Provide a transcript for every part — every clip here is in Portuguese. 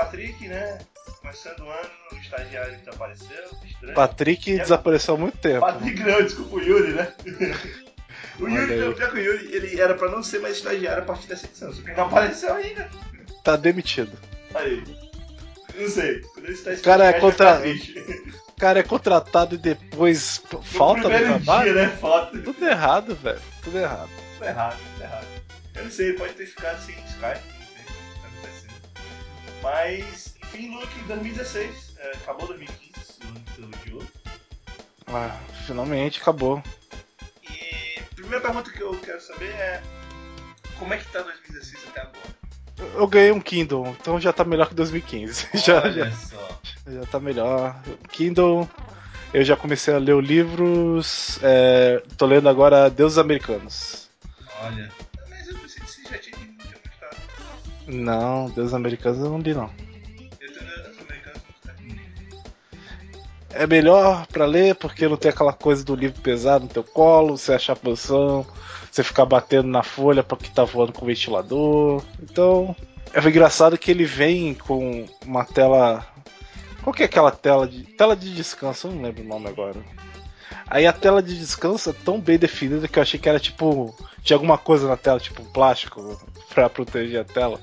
Patrick, né? Começando o ano, o estagiário desapareceu. Estranho. Patrick E desapareceu há muito tempo. Patrick não, desculpa, o Yuri, né? o Yuri, não, pior que o Yuri, ele era pra não ser mais estagiário a partir dessa edição, só que ele não apareceu ainda. Tá demitido. Aí. Não sei. Quando ele está Cara, é contra- triste. O cara é contratado e depois p- falta no trabalho. dia, né? Falta. Tudo errado, velho. Tudo errado. Tudo errado, tudo errado. Eu não sei, ele pode ter ficado sem Skype, Mas, enfim, Luke, 2016, é, acabou 2015, o ano que você odiou. Ah, finalmente acabou. E a primeira pergunta que eu quero saber é: como é que tá 2016 até agora? Eu- ganhei um Kindle, então já tá melhor que 2015. já, Olha já, só. já tá melhor. Kindle, eu já comecei a ler livros. é, tô lendo agora Deuses Americanos. Olha. Não, Deuses Americanos eu não li não. É melhor pra ler porque não tem aquela coisa do livro pesado no teu colo, você achar posição, você ficar batendo na folha porque tá voando com o ventilador. Então, é engraçado que ele vem com uma tela. Qual que é aquela tela de. Tela de descanso, eu não lembro o nome agora. Aí a tela de descanso é tão bem definida que eu achei que era tipo. Tinha alguma coisa na tela, tipo um plástico, pra proteger a tela.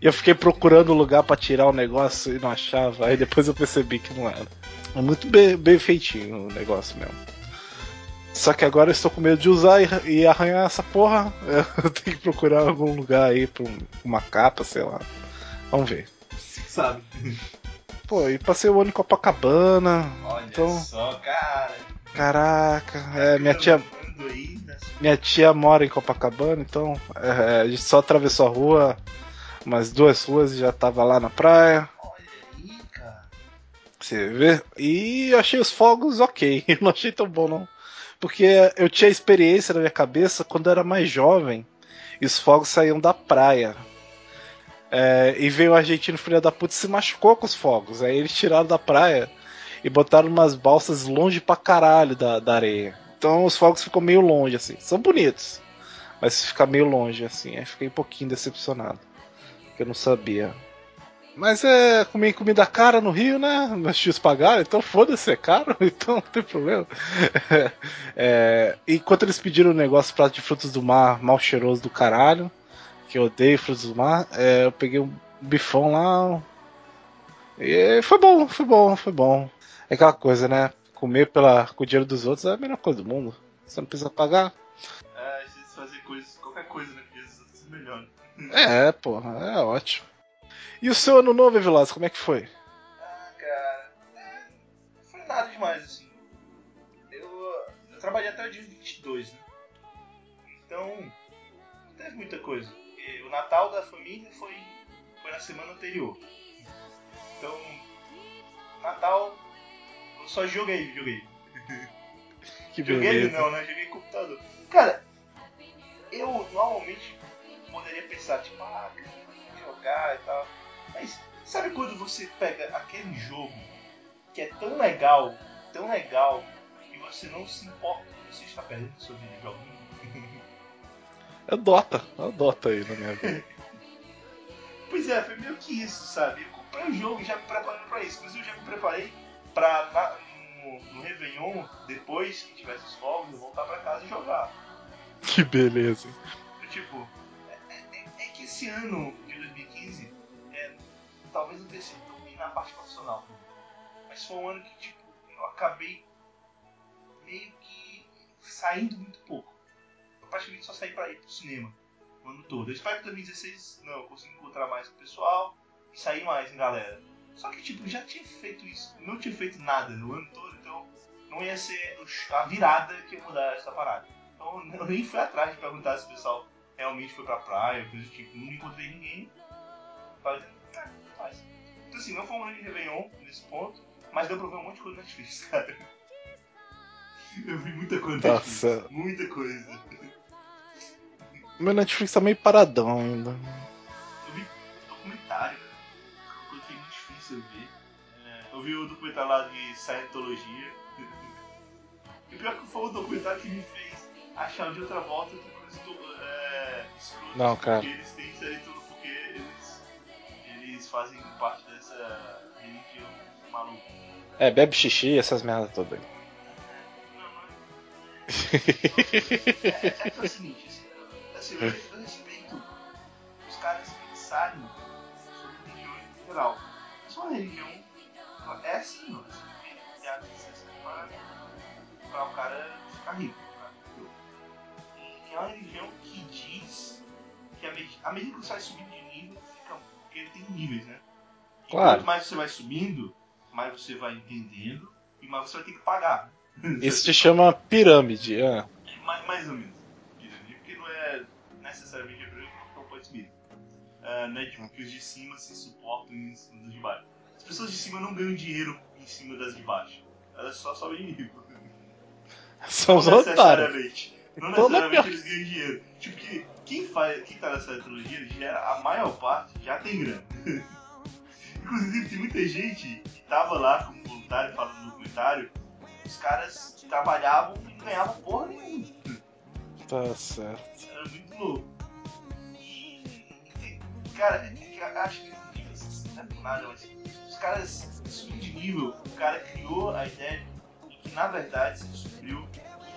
E eu fiquei procurando lugar pra tirar o negócio e não achava. Aí depois eu percebi que não era. É muito bem, bem feitinho o negócio mesmo. Só que agora eu estou com medo de usar e, e arranhar essa porra. Eu tenho que procurar algum lugar aí pra um- uma capa, sei lá. Vamos ver. Sabe? Pô, e passei o ano em Copacabana. Olha Então- só, cara. Caraca, é, minha tia, Aí, né? minha tia mora em Copacabana, então é, a gente só atravessou a rua, umas duas ruas e já tava lá na praia. Olha aí, cara. Você vê? E eu achei os fogos ok. Eu não achei tão bom, não. Porque eu tinha experiência na minha cabeça quando eu era mais jovem. E os fogos saíam da praia. É, e veio o argentino filho da puta e se machucou com os fogos. Aí eles tiraram da praia e botaram umas balsas longe pra caralho da, da areia. Então os fogos ficam meio longe, assim. São bonitos. Mas fica meio longe, assim. Aí fiquei um pouquinho decepcionado. Porque eu não sabia. Mas é comer comida cara no Rio, né? Meus tios pagaram, então foda-se, é caro, então não tem problema. É, enquanto eles pediram o negócio prato de frutos do mar mal cheiroso do caralho, que eu odeio frutos do mar, é, eu peguei um bifão lá. E foi bom, foi bom, foi bom. É aquela coisa, né? Comer pela, com o dinheiro dos outros é a melhor coisa do mundo. Você não precisa pagar. É, às vezes fazer coisas, qualquer coisa, né? Porque às vezes é melhor. É, porra, é ótimo. E o seu ano novo, Vilas, como é que foi? Ah, cara. é, Não foi nada demais, assim. Eu, eu trabalhei até o dia 22, né? Então, não teve muita coisa. E o Natal da família foi, foi na semana anterior. Então, Natal, só joguei videogame. Que Joguei não, né? Joguei computador. Cara, eu normalmente poderia pensar, tipo, ah, jogar e tal. Mas sabe quando você pega aquele jogo que é tão legal, tão legal, que você não se importa que você está perdendo seu videogame? É Dota, é Dota aí na minha vida. Pois é, foi meio que isso, sabe? Eu comprei o jogo e já me preparando pra isso. Inclusive, eu já me preparei pra na- no, no Réveillon, depois que tivesse os fogos, eu voltar pra casa e jogar. que beleza. Eu, tipo, é, é- é que esse ano de 2015, é, talvez não tenha sido tão bem na parte profissional. Mas foi um ano que, tipo, eu acabei meio que saindo muito pouco. Eu praticamente só saí pra ir pro cinema o ano todo. Eu espero que 2016, não, eu consiga encontrar mais com o pessoal e sair mais em galera. Só que, tipo, já tinha feito isso, não tinha feito nada o ano todo, então não ia ser a virada que ia mudar essa parada. Então eu nem fui atrás de perguntar se o pessoal realmente foi pra praia, coisa do tipo. Não encontrei ninguém. Ah, faz. Então assim, não foi um grande Réveillon nesse ponto, mas deu pra ver um monte de coisa na Netflix, cara. Eu vi muita coisa na Netflix. Nossa. Muita coisa. Meu Netflix tá meio paradão ainda. É eu ver. É, eu vi o documentário lá de Scientologia. E pior que foi o documentário que me fez achar de outra volta que do, é, escroto. Não, cara. Porque eles têm Scientologia, porque eles, eles eles fazem parte dessa religião maluca. É, bebe xixi, essas merdas todas aí. É. É, é que é o seguinte, assim, eu, eu respeito os caras pensarem sobre religião em geral. Uma religião é assim, tem que ter licença para, o cara ficar rico. E é uma religião que diz que à medida, medida que você vai subindo de nível, fica, porque ele tem níveis, né? E Claro. quanto mais você vai subindo, mais você vai entendendo e mais você vai ter que pagar. Isso se chama pirâmide. É. Mais, mais ou menos. Pirâmide, Porque não é necessariamente hebreu que não pode subir. Ah, não é tipo que os de cima se suportam em cima dos de baixo. As pessoas de cima não ganham dinheiro em cima das de baixo. Elas só sobem de nível. São os otários. Não não necessariamente eles ganham dinheiro. Tipo, que quem, faz, quem tá nessa trilogia, já, a maior parte já tem grana. Inclusive, tem muita gente que tava lá como voluntário falando no documentário. Os caras trabalhavam e não ganhavam porra nenhuma. Tá certo. Era muito louco. E, cara, é acho que não é por nada, mas os caras subindo de nível, o cara criou a ideia de que na verdade se descobriu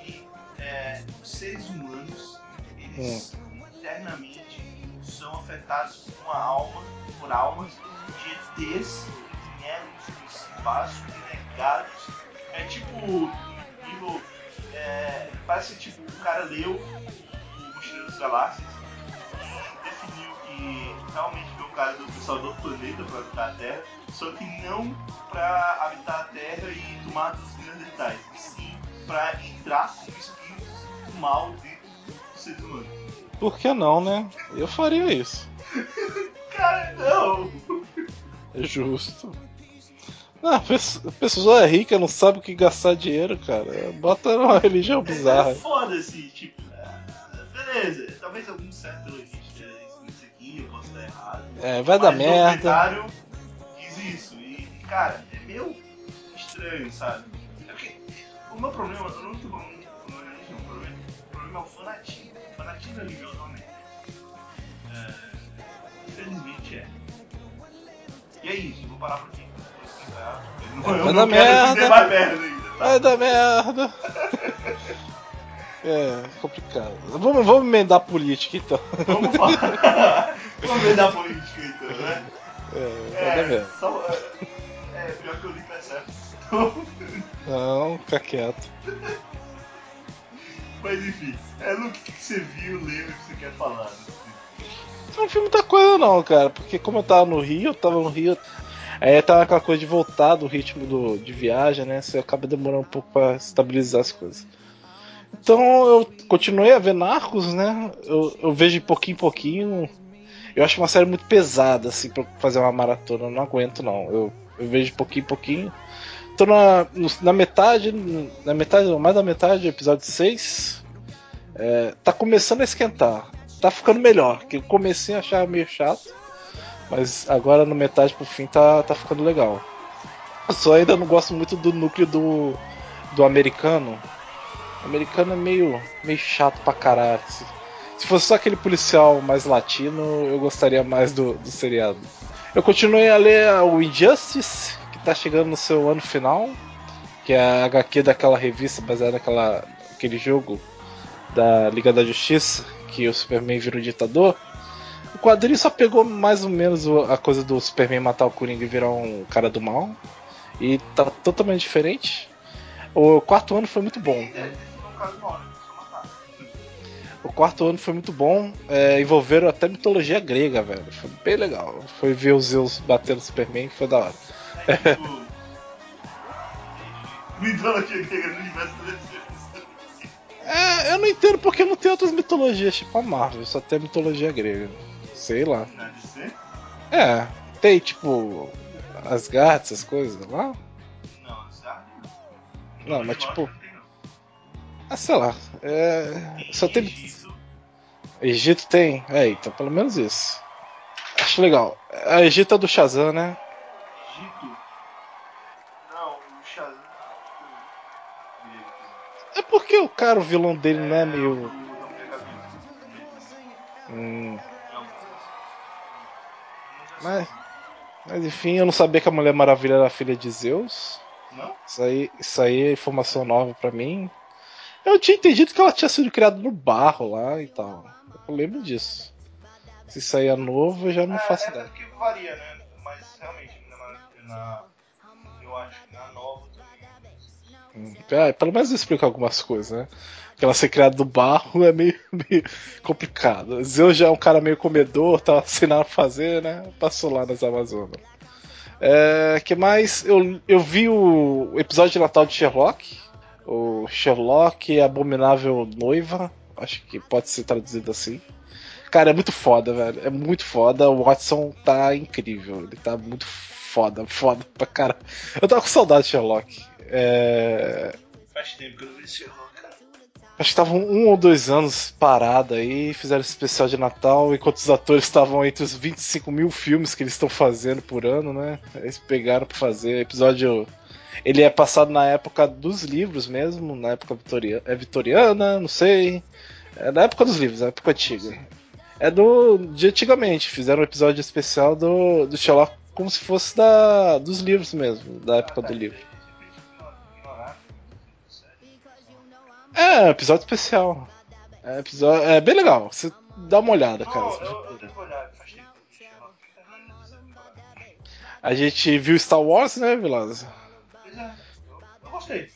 que é, os seres humanos, eles internamente são afetados por uma alma, por almas de ETs que vieram do espaço renegados. É tipo, nível. É, parece que tipo, o cara leu o Mochileiro das Galáxias realmente foi um cara do pessoal do outro planeta para habitar a Terra, só que não para habitar a Terra e tomar todos os neandertais, e sim para entrar como espíritos do mal dentro dos seres humanos. Por que não, né? Eu faria isso. Cara, não! É justo. A pessoa- é rica, não sabe o que gastar dinheiro, cara. Bota numa religião bizarra. É foda assim, tipo, ah, beleza, talvez algum certo logística aqui, eu posso estar errado. É, vai dar Mas o merda. documentário diz isso. E, cara, é meio estranho, sabe? É porque o meu problema, eu não tenho problema com o problema, o problema é o fanatismo. O fanatismo religioso realmente. É, infelizmente é. E é isso, vou parar por aqui. Não, É, eu vai dar merda. dizer mais merda tá? Vai dar merda. É, complicado. Vamos, vamos emendar política então. Vamos falar. Vamos da política então, né? É, dar merda. só, é, é, pior que eu li tá certo. Não, fica quieto. Mas enfim, é Luke, o que que você viu, leu e que você quer falar? né? Não vi muita coisa não, cara, porque como eu tava no Rio, eu tava no Rio. Aí tava aquela coisa de voltar do ritmo do, de viagem, né? Você acaba demorando um pouco pra estabilizar as coisas. Então eu continuei a ver Narcos, né? Eu, eu vejo de pouquinho em pouquinho. Eu acho uma série muito pesada, assim, pra fazer uma maratona. Eu não aguento, não. Eu, eu vejo de pouquinho em pouquinho. Tô na, na metade, na metade, mais da metade do episódio 6. É, tá começando a esquentar. Tá ficando melhor, que o comecinho eu achava meio chato. Mas agora no metade pro fim tá, tá ficando legal. Eu só ainda não gosto muito do núcleo do, do americano. Americano é meio, meio chato pra caralho. Se, se fosse só aquele policial mais latino, eu gostaria mais do, do seriado. Eu continuei a ler o Injustice, que tá chegando no seu ano final, que é a HQ daquela revista baseada naquela aquele jogo da Liga da Justiça, que o Superman vira um ditador. O quadrinho só pegou mais ou menos a coisa do Superman matar o Coringa e virar um cara do mal. E tá totalmente diferente. O quarto ano foi muito bom. Só matar. O quarto ano foi muito bom. É, envolveram até mitologia grega, velho. Foi bem legal. Foi ver os Zeus batendo Superman, foi da hora. É tipo. Mitologia grega no universo. É, eu não entendo porque não tem outras mitologias, tipo a Marvel, só tem mitologia grega. Sei lá. É, tem tipo Asgard, essas coisas lá. Não, Asgard não. Não, mas tipo. Ah, sei lá. É, só tem. Egito, tem? É, então pelo menos isso. Acho legal. A Egito é do Shazam, né? Egito. Não, o Shazam. É porque o cara, o vilão dele não é meio. Hum, mas- Mas- Mas enfim, eu não sabia que a Mulher Maravilha era filha de Zeus. Não? Isso aí, isso aí é informação nova pra mim. Eu tinha entendido que ela tinha sido criada no barro lá e tal. Eu lembro disso. Se é novo, eu já não é, faço é ideia. porque varia, né? Mas realmente, na, na, eu acho que na nova também. Hum, é, pelo menos explica algumas coisas, né? Que ela ser criada do barro é meio, meio complicado. Zeus já é um cara meio comedor, tava sem nada pra fazer, né? Passou lá nas Amazonas. É, que mais? Eu, eu vi o episódio de Natal de Sherlock. O Sherlock Abominável Noiva. Acho que pode ser traduzido assim. Cara, é muito foda, velho. É muito foda. O Watson tá incrível. Ele tá muito foda, foda pra cara. Eu tava com saudade de Sherlock. É... Faz tempo que eu não vi Sherlock, cara. Acho que estavam um ou dois anos parado aí, fizeram esse especial de Natal, enquanto os atores estavam entre os 25 mil filmes que eles estão fazendo por ano, né? Eles pegaram pra fazer. Episódio. Ele é passado na época dos livros mesmo, na época vitoriana, é vitoriana, não sei. É na época dos livros, na época antiga. É do. de antigamente, fizeram um episódio especial do, do Sherlock como se fosse da, dos livros mesmo, da época do livro. É, episódio especial. É, episódio, é bem legal. Você dá uma olhada, cara. A gente viu Star Wars, né, Vilas? Pois é, eu, eu gostei.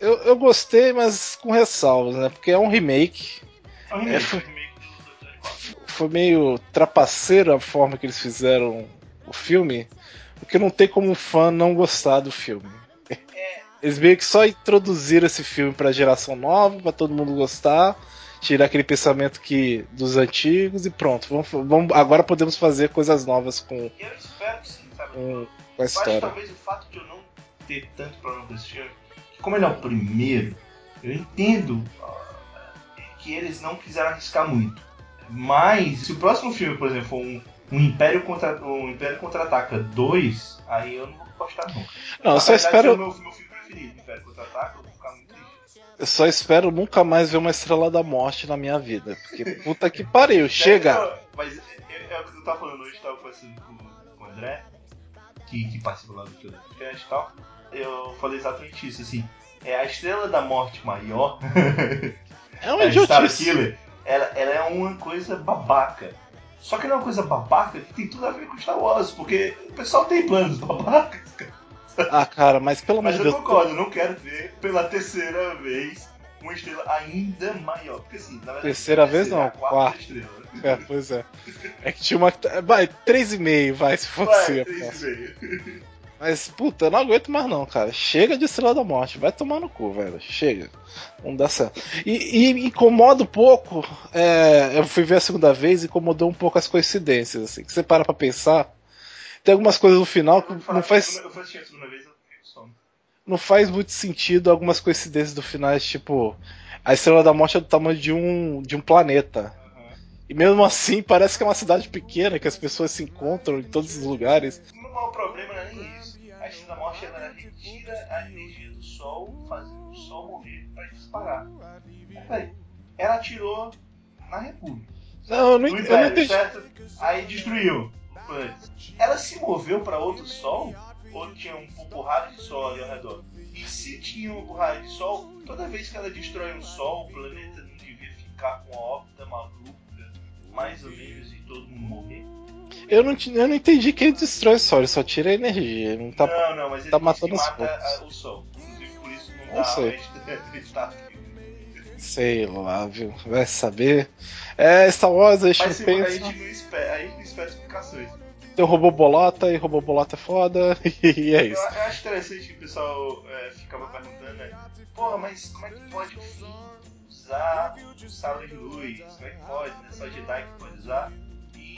Eu, eu gostei, mas com ressalvas, né? Porque é um remake. É um remake, É, foi- remake Doutor Animado. Foi meio trapaceiro a forma que eles fizeram o filme. Porque não tem como um fã não gostar do filme. Eles meio que só introduziram esse filme pra geração nova, pra todo mundo gostar, tirar aquele pensamento que dos antigos e pronto. Vamos, vamos- agora podemos fazer coisas novas com, eu espero que sim, sabe? com, com a história. talvez o fato de eu não ter tanto problema com esse filme, que como ele é o primeiro, eu entendo que eles não quiseram arriscar muito. Mas se o próximo filme, por exemplo, for um, um Império contra um Império contra-ataca 2, aí eu não vou gostar não. Não, eu só espero, o meu, meu filme preferido, Império contra-ataca, eu vou ficar muito triste. eu só espero nunca mais ver uma Estrela da Morte na minha vida. Porque puta que pariu, chega! Não, Mas é, é o que eu tava falando hoje, tava conversando com, com o André, que, que participa lá do podcast e tal eu falei exatamente isso, assim. É a estrela da morte maior. É uma é, idiotice. Killer, ela, ela é uma coisa babaca. Só que não é uma coisa babaca que tem tudo a ver com Star Wars, porque o pessoal tem planos babacas, cara. Ah, cara, mas pelo menos. Mas eu concordo, não quero ver pela terceira vez uma estrela ainda maior. Porque assim, na verdade. Terceira vez não, quarta, quarta. estrela. É, pois é. É que tinha uma. Tá, vai, 3,5, vai, se fosse. Vai, 3,5. Mas, puta, eu não aguento mais não, cara. Chega de Estrela da Morte, vai tomar no cu, velho. Chega. Não dá certo. E, e incomoda um pouco. é, eu fui ver a segunda vez e incomodou um pouco as coincidências, assim. Que você para pra pensar. Tem algumas coisas no final que não faz, Eu a segunda vez, eu não faz muito sentido algumas coincidências do final, tipo. A Estrela da Morte é do tamanho de um, de um planeta. E mesmo assim, parece que é uma cidade pequena, que as pessoas se encontram em todos os lugares. Ela retira a energia do sol, fazendo o sol morrer pra disparar. Aí, ela atirou na República. Não, eu não, eu Império, entendi. certo? Aí destruiu. Ela se moveu pra outro sol? Ou tinha um porrada de sol ali ao redor? E se tinha uma porrada de sol, toda vez que ela destrói um sol, o planeta não devia ficar com a órbita maluca, mais ou menos, e todo mundo morrer? Eu não, eu não entendi que ele destrói o sol, ele só tira a energia. Não tá, não, não, mas ele tá matando os mata a- o sol. Inclusive por isso não Não dá sei. estar Sei lá, viu? Vai saber. É, Star Wars, a gente Mas a pensa. gente não espera, a gente não espera explicações. Tem o robô bolota e robô bolota é foda. E é Eu, isso. eu acho interessante que o pessoal é, ficava perguntando, né? Porra, mas como é que pode usar sabre de luz? Como é que pode, né? Só Jedi que pode usar?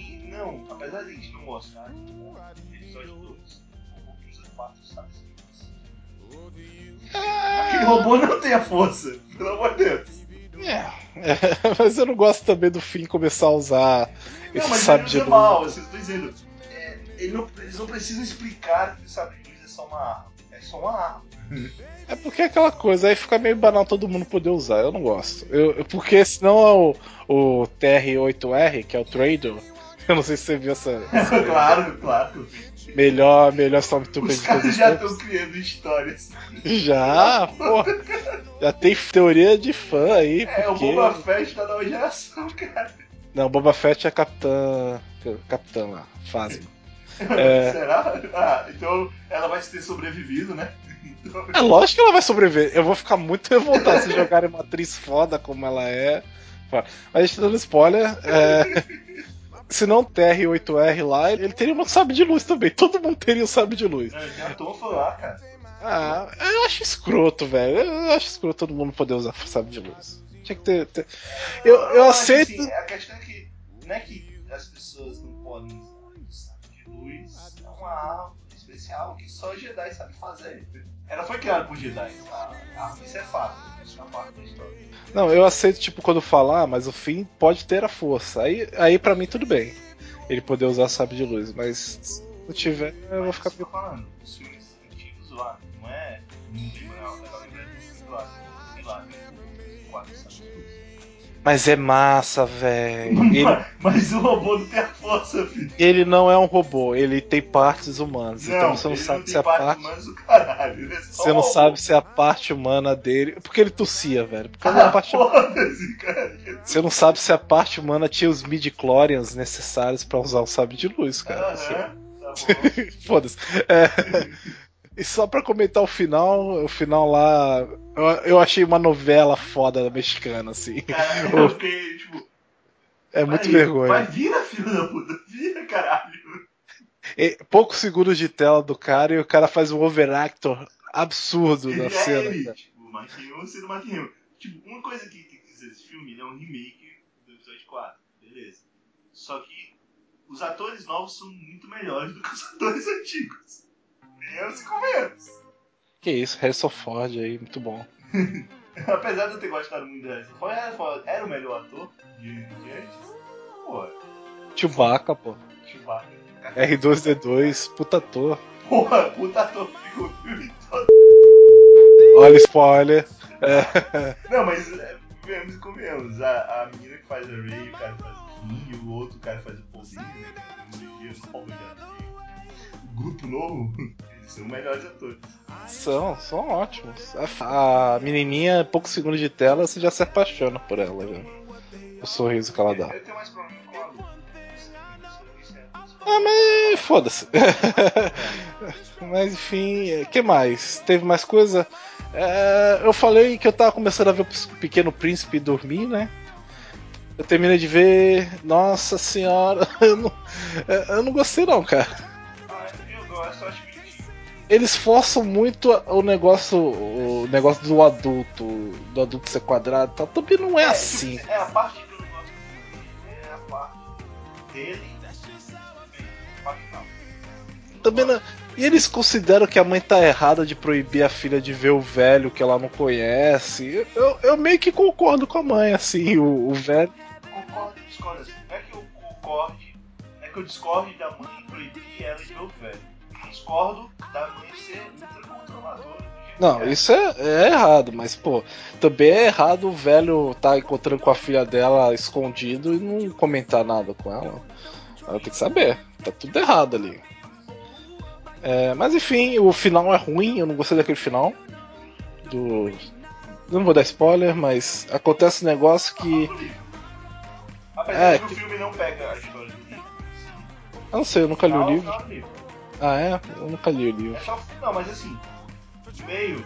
E não, apesar de gente não mostrar no episódio 2, o robô que usa quatro de luz. Aquele robô não tem a força, pelo amor de Deus. É, é, mas eu não gosto também do fim começar a usar Não, esse sabre ele de luz. mal, assim, eu tô dizendo. É, ele não- eles não precisam explicar que o sabre de luz é só uma arma. É só uma arma. É porque é aquela coisa, aí fica meio banal todo mundo poder usar, eu não gosto. Eu, eu- porque senão é o, o TR-8R, que é o Trader, Eu não sei se você viu essa. claro, claro. Melhor, melhor Stormtrooper Os de todos os já estão criando histórias. Já, pô. Já tem teoria de fã aí. É, o porque... Boba Fett tá nova geração, cara. Não, Boba Fett é capitã. Capitã lá, Phasma. É. Será? Ah, então ela vai ter sobrevivido, né? Então- É lógico que ela vai sobreviver. Eu vou ficar muito revoltado se jogarem uma atriz foda como ela é. Mas a gente tá dando spoiler. É... Se não TR-8R lá, ele teria um sabre de luz também. Todo mundo teria um sabre de luz. Tofa lá, cara. Ah, eu acho escroto, velho. Eu acho escroto todo mundo poder usar sabre de luz. Tinha que ter. ter- Eu, eu acho aceito. assim, a questão é que não é que as pessoas não podem usar sabre de luz, é uma arma especial que só Jedi sabe fazer. Ela foi criada por Jedi? Ah, isso é fato, isso. Não, eu aceito, tipo, quando falar, mas o fim pode ter a força. Aí, aí pra mim tudo bem. Ele poder usar sabre de luz, mas se não tiver, eu vou ficar isso eu tô falando, os Mas é massa, velho. Ele, Mas o robô não tem a força, filho. ele não é um robô, ele tem partes humanas. então você não sabe não se a parte parte. humana do caralho. é Você não um sabe se é a parte humana dele. Porque ele tossia, velho. Porque a Ah, parte... foda-se, cara. Você não sabe se a parte humana tinha os midi-chlorians necessários pra usar o sabre de luz, cara. Você- Aham, tá. Foda-se. É, E só pra comentar o final, o final lá. Eu, eu achei uma novela foda mexicana, assim. Cara, eu fiquei, tipo. É muito vai, vergonha. Vai, vira, filho da puta. Vira, caralho. E poucos segundos de tela do cara e o cara faz um overactor absurdo Ele na é cena. ele. cara. Tipo, o Marquinhos sendo Marquinhos. Tipo, uma coisa que tem que dizer desse filme, ele é um remake do episódio 4. Beleza. Só que os atores novos são muito melhores do que os atores antigos. Venhamos e convenhamos. Que isso, Harrison Ford aí, muito bom. Apesar de eu ter gostado muito dessa, foi, era, era o melhor ator de, de antes. Pô, Chewbacca, pô. Chewbacca. R2D2, puta ator. Porra, puta ator ficou o filme todo. Olha spoiler. Não, mas é, vemos e comemos. A, a menina que faz a Ray, o cara faz o Kim, o outro cara faz o Paulinho, né? Novo já. O grupo novo, são melhores atores. São, são ótimos. A, a menininha, poucos segundos de tela, você já se apaixona por ela, já. O sorriso que ela dá. Eu tenho mais problema com a Lu. Isso, isso é- Ah, mas foda-se. mas enfim, o que mais? Teve mais coisa? É, eu falei que eu tava começando a ver o Pequeno Príncipe dormir, né? Eu terminei de ver. Nossa senhora, eu não, eu não gostei não, cara. Eles forçam muito o negócio, o negócio do adulto, do adulto ser quadrado, e tal. também não é assim. tipo, é a parte que eu não gosto é a parte dele. A parte não. Também não- E eles consideram que a mãe tá errada de proibir a filha de ver o velho que ela não conhece. Eu, eu meio que concordo com a mãe, assim, o, o velho. Concordo discordo assim. Não é que eu concorde, é que eu discorde da mãe proibir ela de ver o velho. Discordo da mãe ser Não, é. isso é, é errado, mas pô, também é errado o velho tá encontrando com a filha dela escondido e não comentar nada com ela. Ela tem que saber, tá tudo errado ali. É, mas enfim, o final é ruim, eu não gostei daquele final. Do. Não vou dar spoiler, mas acontece um negócio que. Apesar É, que o filme não pega a história do livro. Eu não sei, eu nunca li o livro. Final. Ah, é? Eu nunca li o livro. É só. Não, mas assim, o meio não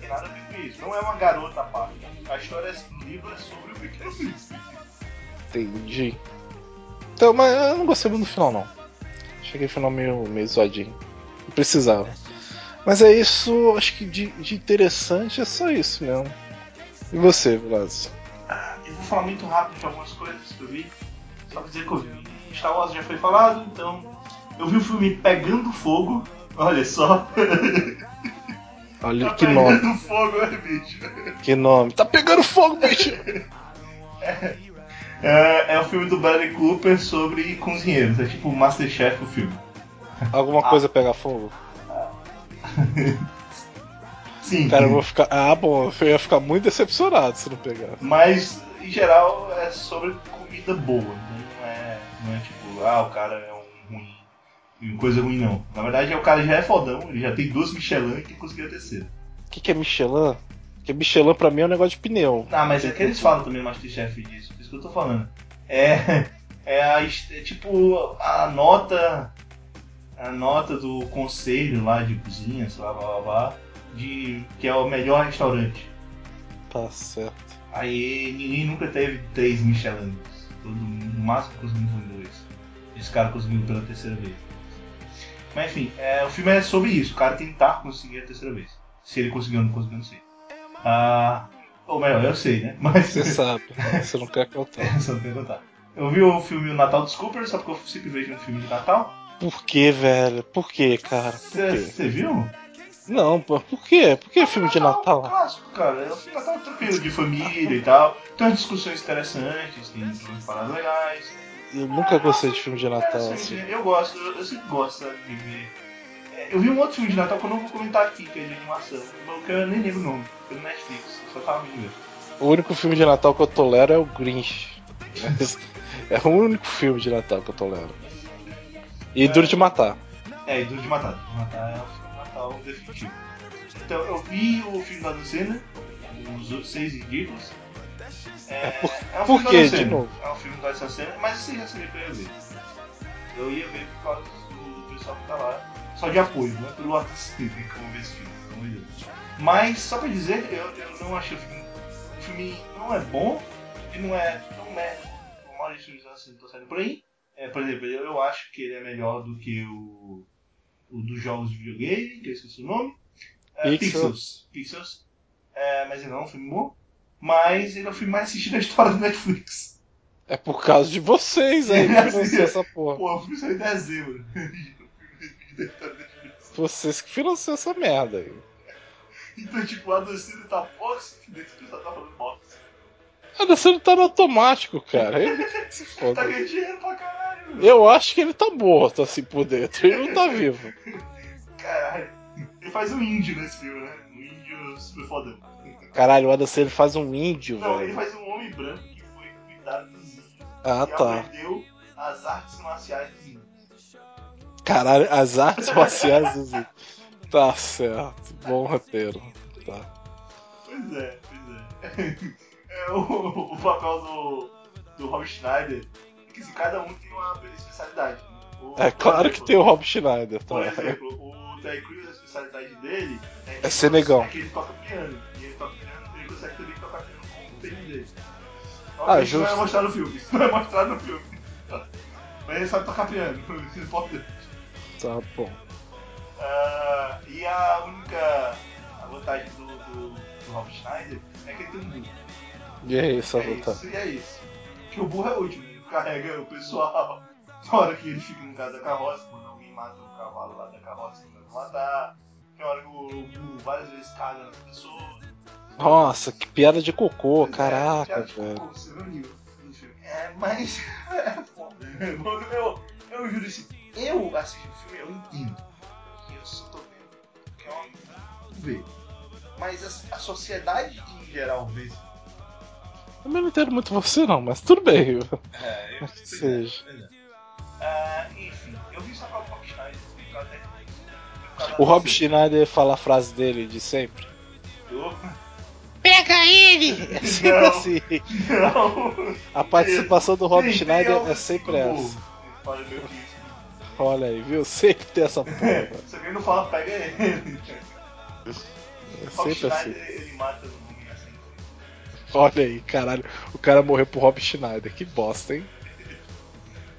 tem nada a ver com isso. Não é uma garota à parte. A história do livro é sobre o pequeno príncipe. Entendi. Então, mas eu não gostei muito do final, não. Cheguei no final meio, meio zoadinho. Não precisava. Mas é isso, acho que de, de interessante é só isso mesmo. E você, Vilas? Ah, Eu vou falar muito rápido de algumas coisas que eu vi. Só pra dizer que eu vi. Star Wars já foi falado, então. Eu vi o filme Pegando Fogo. Olha só. Olha tá que nome, pegando fogo, é, bicho. que nome. Tá pegando fogo, bicho! É, é o filme do Bradley Cooper sobre cozinheiros. É tipo Masterchef o filme. Alguma Ah. coisa pegar fogo? Sim. Cara, eu vou ficar. Ah, bom, eu ia ficar muito decepcionado se não pegar. Mas, em geral, é sobre comida boa. Não é, Não é tipo, ah, o cara é coisa ruim não. Na verdade, o cara já é fodão, ele já tem duas Michelin que conseguiu a terceira. O que, que é Michelin? Porque Michelin pra mim é um negócio de pneu. Ah, mas é que eles falam também Masterchef disso, por isso que eu tô falando. É. É, a, é tipo a nota. A nota do conselho lá de cozinha, sei lá, blá blá blá, de que é o melhor restaurante. Tá certo. Aí ninguém nunca teve três Michelin. Todo no máximo conseguiu foi dois. Esse cara conseguiu pela terceira vez. Mas enfim, é, o filme é sobre isso, o cara tentar conseguir a terceira vez. Se ele conseguiu ou não conseguiu, não sei. Ah, ou melhor, eu sei, né? Mas. Você sabe, você não quer contar. É, só não quer contar. Eu vi o filme O Natal dos Cooper, só porque eu sempre vejo um filme de Natal. Por que, velho? Por que, cara? Você viu? Não, pô, por quê? Por que filme de É um Natal? clássico, cara. É um filme de Natal tranquilo, de família e tal. Tem umas discussões interessantes, tem umas paradas legais. Eu nunca gostei de filme de Natal, assim. Eu gosto, eu, eu sempre gosto sabe, de ver. É, Eu vi um outro filme de Natal que eu não vou comentar aqui, que é de animação. Que eu nem lembro o nome, foi no Netflix, eu só tava vendo mesmo. O único filme de Natal que eu tolero é o Grinch. É o único filme de Natal que eu tolero. E Duro de Matar. É, e Duro de Matar. Duro de Matar é o filme de Natal definitivo. Então, eu vi o filme da Lucena, Os Seis Ridículos. É, por- é um por filme da quê, de novo? É um filme da Lucena, mas esse já sabia que eu ia ver. Eu ia ver por causa do pessoal que tá lá. Só de apoio, não é pelo artista como ver esse filme, pelo amor de Deus. Mas, só pra dizer, eu, eu não achei o filme. O filme não é bom e não é tão merda a maioria dos filmes assim estão saindo por aí. É, por exemplo, eu, eu acho que ele é melhor do que o, o dos jogos de videogame, que eu esqueci o nome. É, Pixels. Pixels. Pixels. É, mas ele não é um filme bom. Mas ele é o filme mais assistido da história do Netflix. É por causa de vocês aí que financiam essa porra. Pô, o filme saiu em dezembro. Vocês que financiam essa merda aí. então, tipo, a Docina tá box, que desse pessoal tá falando box. A Alessandro tá no automático, cara. Ele se Tá foda. ganhando dinheiro pra caralho, meu. Eu acho que ele tá morto assim por dentro. Ele não tá vivo. Caralho. Ele faz um índio nesse filme, né? Um índio super fodão. Caralho, o Adam Sandler faz um índio, Não, ele velho. faz um homem branco que foi cuidado dos índios. Ah, e tá. aprendeu as artes marciais dos índios. Caralho, as artes marciais dos índios. Tá certo. Bom roteiro. Tá. Pois é, pois é. é o, o papel do, do Rob Schneider é que assim, cada um tem uma especialidade. né? O- É por claro que exemplo, tem o Rob Schneider, Por tá? exemplo, o a especialidade dele é, É ser negão. É que ele toca piano. E ele toca piano, ele consegue também tocar piano com o pênis dele. Ah, isso não é mostrado no filme. Isso não é mostrado no filme. Mas ele sabe tocar piano. Isso é importante. Tá bom. Ah, e a única a vantagem do, do, do Rob Schneider é que ele tem um burro. E aí, essa é vontade? isso, e é isso. Que o burro é útil, né? ele carrega o pessoal. Na hora que ele fica no caso da carroça, quando alguém mata o cavalo lá da carroça, matar. Tem hora que o várias vezes caga nas pessoas. Nossa, que piada de cocô, é, caraca, de velho. cocô, você vê filme. É, mas. É foda. Eu, eu juro assim, eu assisto o filme, eu entendo. Que eu só tô vendo. Que é uma. ver. Mas a, a sociedade em geral vê Também não entendo muito você não, mas tudo bem. É, eu Que seja. É. Ah, enfim, eu vi O Rob. Schneider fala a frase dele de sempre. Pega ele! É sempre Não. assim. Não! A participação do Rob Schneider é sempre essa. Olha, aí, viu? Sempre tem essa porra. Que ele não fala, pega ele. É sempre assim. Ele mata assim. Olha aí, caralho. O cara morreu pro Rob Schneider. Que bosta, hein?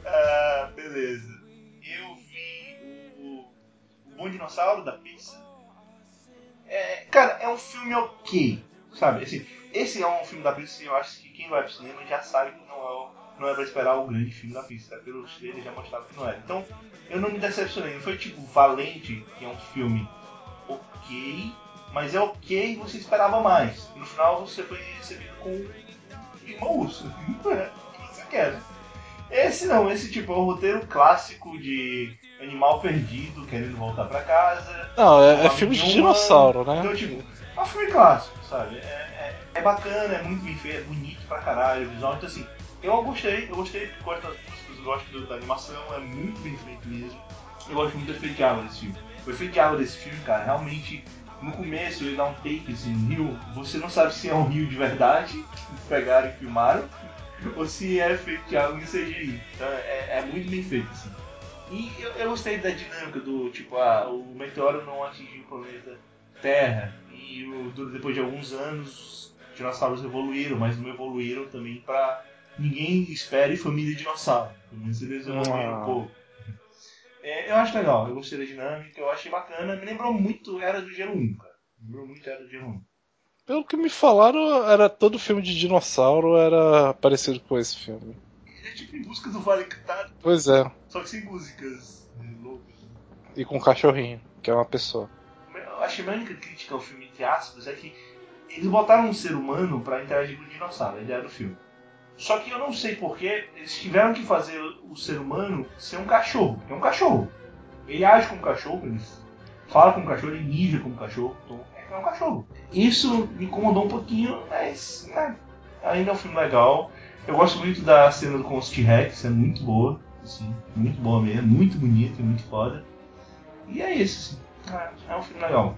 Ah, beleza. Bom Dinossauro da Pixar. É, cara, é um filme ok, sabe? Assim, esse é um filme da Pixar e eu acho que quem vai pro cinema já sabe que não é, não é pra esperar o grande filme da Pixar. Pelos trailers já mostraram que não é. Então, eu não me decepcionei. Não foi tipo Valente, que é um filme ok, mas é ok você esperava mais. No final você foi recebido com irmão urso. Não é o que você quer. né? Esse não, esse tipo é um roteiro clássico de animal perdido querendo voltar pra casa. Não, é, é filme de dinossauro, né? Então, tipo, é um filme clássico, sabe? É, é, é bacana, é muito bem feito, é bonito pra caralho visual. Então, assim, eu gostei, eu gostei, gosto gosto da animação, é muito bem feito mesmo. Eu gosto muito do efeito de água desse filme. O efeito de água desse filme, cara, realmente no começo ele dá um take assim no rio, você não sabe se é um rio de verdade, que pegaram e filmaram, ou se é efeito de água em CGI. Então é, é muito bem feito assim. E eu, eu, gostei da dinâmica do tipo, ah, o meteoro não atingiu o planeta Terra e o, depois de alguns anos os dinossauros evoluíram, mas não evoluíram também para ninguém espere família dinossauro. Pelo menos eles evoluíram ah. um pouco. É, eu acho legal, eu gostei da dinâmica, eu achei bacana. Me lembrou muito Era do Gelo 1, cara. Me lembrou muito Era do Gelo 1. Pelo que me falaram, era todo filme de dinossauro era parecido com esse filme. É tipo em busca do Vale Encantado. Pois é. Só que sem músicas loucas. E com um cachorrinho, que é uma pessoa. Eu achei a única crítica ao filme, entre aspas, é que eles botaram um ser humano para interagir com o dinossauro, a ideia do filme. Só que eu não sei porquê, eles tiveram que fazer o ser humano ser um cachorro. É um cachorro. Ele age como cachorro, ele fala como um cachorro, ele mija como cachorro. Então é um cachorro. Isso me incomodou um pouquinho, mas né, ainda é um filme legal. Eu gosto muito da cena com os T-Rex, é muito boa. Assim, muito boa mesmo, muito bonita e muito foda. E é isso, assim. É, é um filme legal.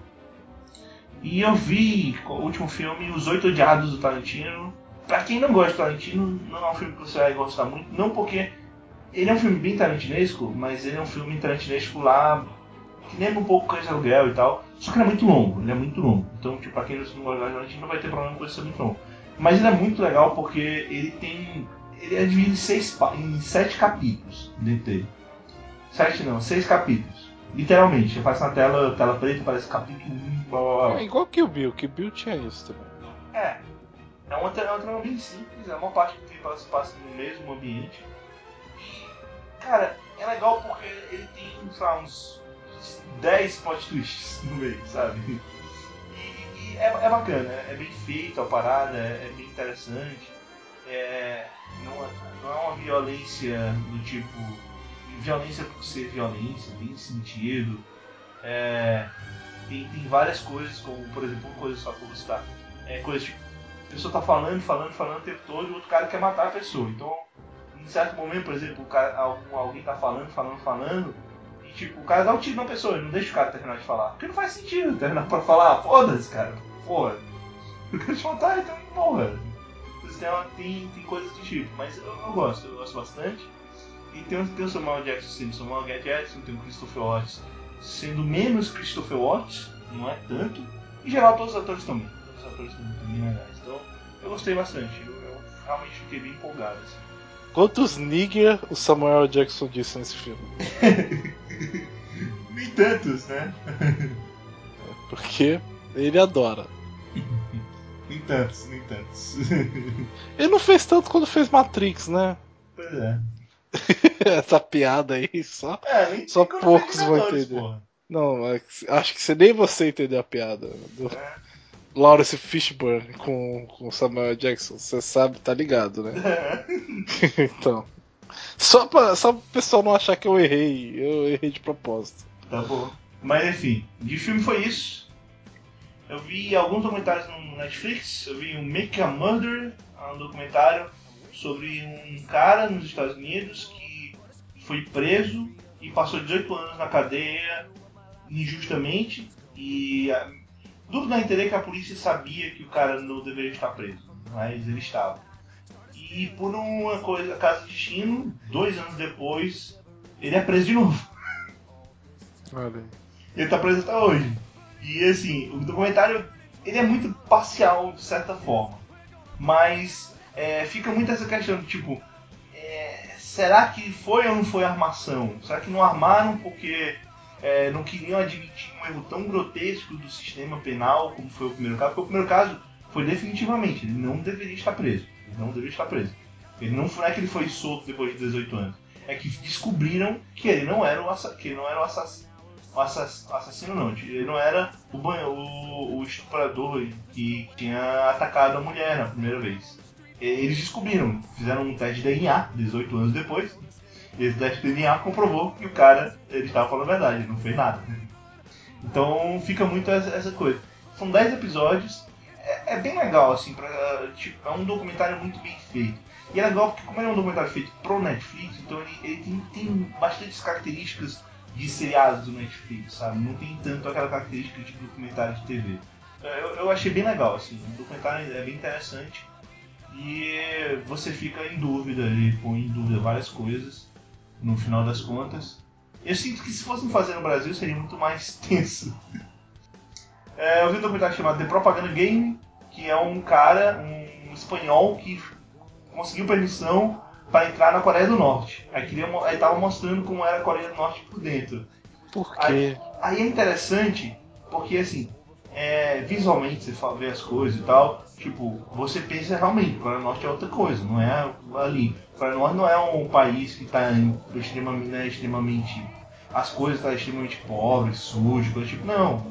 E eu vi o último filme, Os Oito Odiados do Tarantino. Pra quem não gosta de Tarantino, não é um filme que você vai gostar muito, não porque ele é um filme bem tarantinesco, mas ele é um filme tarantinesco lá que lembra um pouco Cães de Aluguel e tal, só que ele é muito longo, ele é muito longo. Então, tipo, pra quem não gosta de Tarantino não vai ter problema com ele ser muito longo. Mas ele é muito legal porque ele tem. Ele é dividido em, seis, em sete capítulos dentro dele. Sete não, seis capítulos. Literalmente, aparece na tela, tela preta, aparece capítulo 1, blá blá blá. É igual que o Bill, que o Bill tinha isso também. É, é uma, é trama bem simples, é uma parte que se passa no mesmo ambiente. E, cara, é legal porque ele tem, sei lá, uns 10 plot twists no meio, sabe? É, é, bacana, é bem feito a parada, é, é bem interessante. É, não, é, não é uma violência do tipo. Violência por ser violência, tem sentido. É, tem, tem várias coisas, como por exemplo, uma coisa só pra eu citar. É, coisas tipo a pessoa tá falando, falando, falando o tempo todo e o outro cara quer matar a pessoa. Então, em certo momento, por exemplo, cara, alguém tá falando, falando, falando, e tipo, o cara dá um tiro na pessoa não deixa o cara terminar de falar. Porque não faz sentido terminar pra falar, foda-se, cara, porra. Eu quero te matar, então morra. Tem, tem coisas do tipo, mas eu, eu, gosto, eu gosto bastante. E tem, tem o Samuel Jackson sendo Samuel Jackson, tem o Christopher Watts sendo menos Christopher Watts, não é tanto. Em geral, todos os atores também. Todos os atores estão bem legais. Então, eu gostei bastante. Eu, eu realmente fiquei bem empolgado. Assim. Quantos nigger o Samuel Jackson disse nesse filme? Nem tantos, né? Porque ele adora. nem tantos, nem tantos. ele não fez tanto quando fez Matrix, né? Pois é. Essa piada aí, só, é, só poucos vão entender. Porra. Não, acho que nem você entendeu a piada. Do... É. Lawrence Fishburne com, com Samuel Jackson, você sabe, tá ligado, né? então. Só pra, só pro pessoal não achar que eu errei, eu errei de propósito. Tá bom. Mas enfim, de filme foi isso. Eu vi alguns documentários no Netflix, eu vi um Make a Murder, um documentário sobre um cara nos Estados Unidos que foi preso e passou 18 anos na cadeia injustamente e Dúvida a entender que a polícia sabia que o cara não deveria estar preso, mas ele estava. E por uma coisa, caso de destino, dois anos depois, ele é preso de novo. Olha. Ele está preso até hoje. E assim, o documentário ele é muito parcial de certa forma, mas é, fica muito essa questão tipo, é, será que foi ou não foi armação? Será que não armaram porque é, não queriam admitir um erro tão grotesco do sistema penal como foi o primeiro caso, porque o primeiro caso foi definitivamente, ele não deveria estar preso. Ele não deveria estar preso. Ele não, não é que ele foi solto depois de 18 anos. É que descobriram que ele não era o, que ele não era o assassino. O assassino não, ele não era o, o, o estuprador que tinha atacado a mulher na primeira vez. Eles descobriram, fizeram um teste de DNA 18 anos depois esse teste de DNA comprovou que o cara ele estava falando a verdade, não fez nada. Então fica muito essa coisa. São 10 episódios. É, é bem legal, assim, pra, tipo, é um documentário muito bem feito. E é legal porque como ele é um documentário feito pro Netflix, então ele, ele tem, tem bastantes características de seriados do Netflix, sabe? Não tem tanto aquela característica de documentário de TV. Eu, eu achei bem legal, assim, o documentário é bem interessante e você fica em dúvida, ele põe em dúvida várias coisas no final das contas. Eu sinto que se fossem fazer no Brasil seria muito mais tenso. É, eu vi um documentário chamado The Propaganda Game, que é um cara, um espanhol que conseguiu permissão para entrar na Coreia do Norte. Aí queria, tava mostrando como era a Coreia do Norte por dentro. Por quê? Aí, aí é interessante porque assim, é, visualmente você fala, vê as coisas e tal, tipo, você pensa realmente, Coreia do Norte é outra coisa, não é ali. Coreia do Norte não é um país que está extremamente, né, extremamente. As coisas estão tá extremamente pobres, sujas, coisa tipo, não.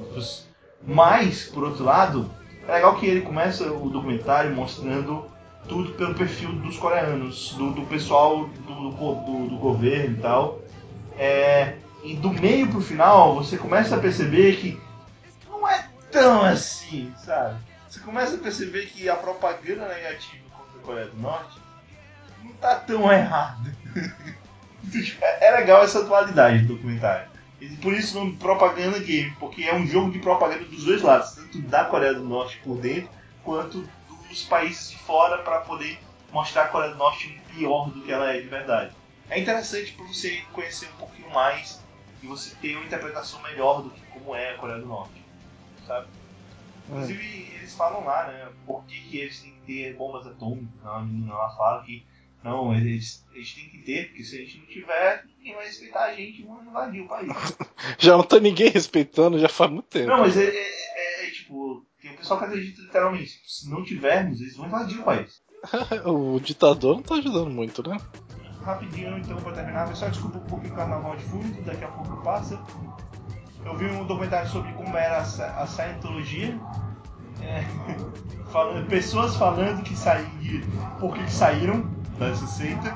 Mas, por outro lado, é legal que ele começa o documentário mostrando tudo pelo perfil dos coreanos, do, do pessoal do, do, do, governo e tal. É, e do meio pro final, você começa a perceber que não é tão assim, sabe? Você começa a perceber que a propaganda negativa contra a Coreia do Norte não tá tão errada. É, é legal essa atualidade do documentário. E por isso o nome propaganda game, porque é um jogo de propaganda dos dois lados, tanto da Coreia do Norte por dentro, quanto dos países de fora para poder mostrar a Coreia do Norte pior do que ela é de verdade. É interessante para você conhecer um pouquinho mais e você ter uma interpretação melhor do que como é a Coreia do Norte, sabe? Inclusive, eles falam lá, né, por que, que eles têm que ter bombas atômicas. A menina lá fala que não, eles, eles têm que ter, porque se a gente não tiver, ninguém vai respeitar a gente e vão invadir o país. já não tá ninguém respeitando, já faz muito tempo. Não, mas é, é, é, é tipo, tem o pessoal que acredita literalmente, se não tivermos, eles vão invadir o país. o ditador não tá ajudando muito, né? Rapidinho, então, pra terminar, pessoal, desculpa um pouco o carnaval de fundo, daqui a pouco passa. Eu vi um documentário sobre como era a, a Scientologia. É, falando, pessoas falando que saíram, por que saíram dessa seita,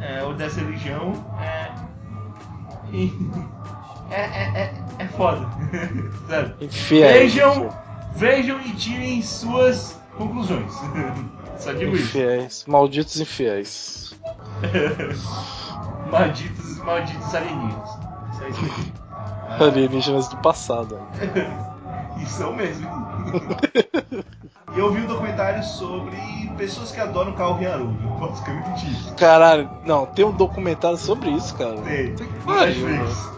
é, ou dessa religião. É, é, é, é, é foda. Vejam, vejam e tirem suas conclusões. Só digo infiéis. isso. Malditos infiéis. malditos, malditos alienígenas. Isso é isso Alienígenas do passado. Isso é o mesmo. E eu vi um documentário sobre pessoas que adoram carro Haroldo. Basicamente isso. Caralho, não, tem um documentário sobre isso, cara. Tem. Tem Netflix.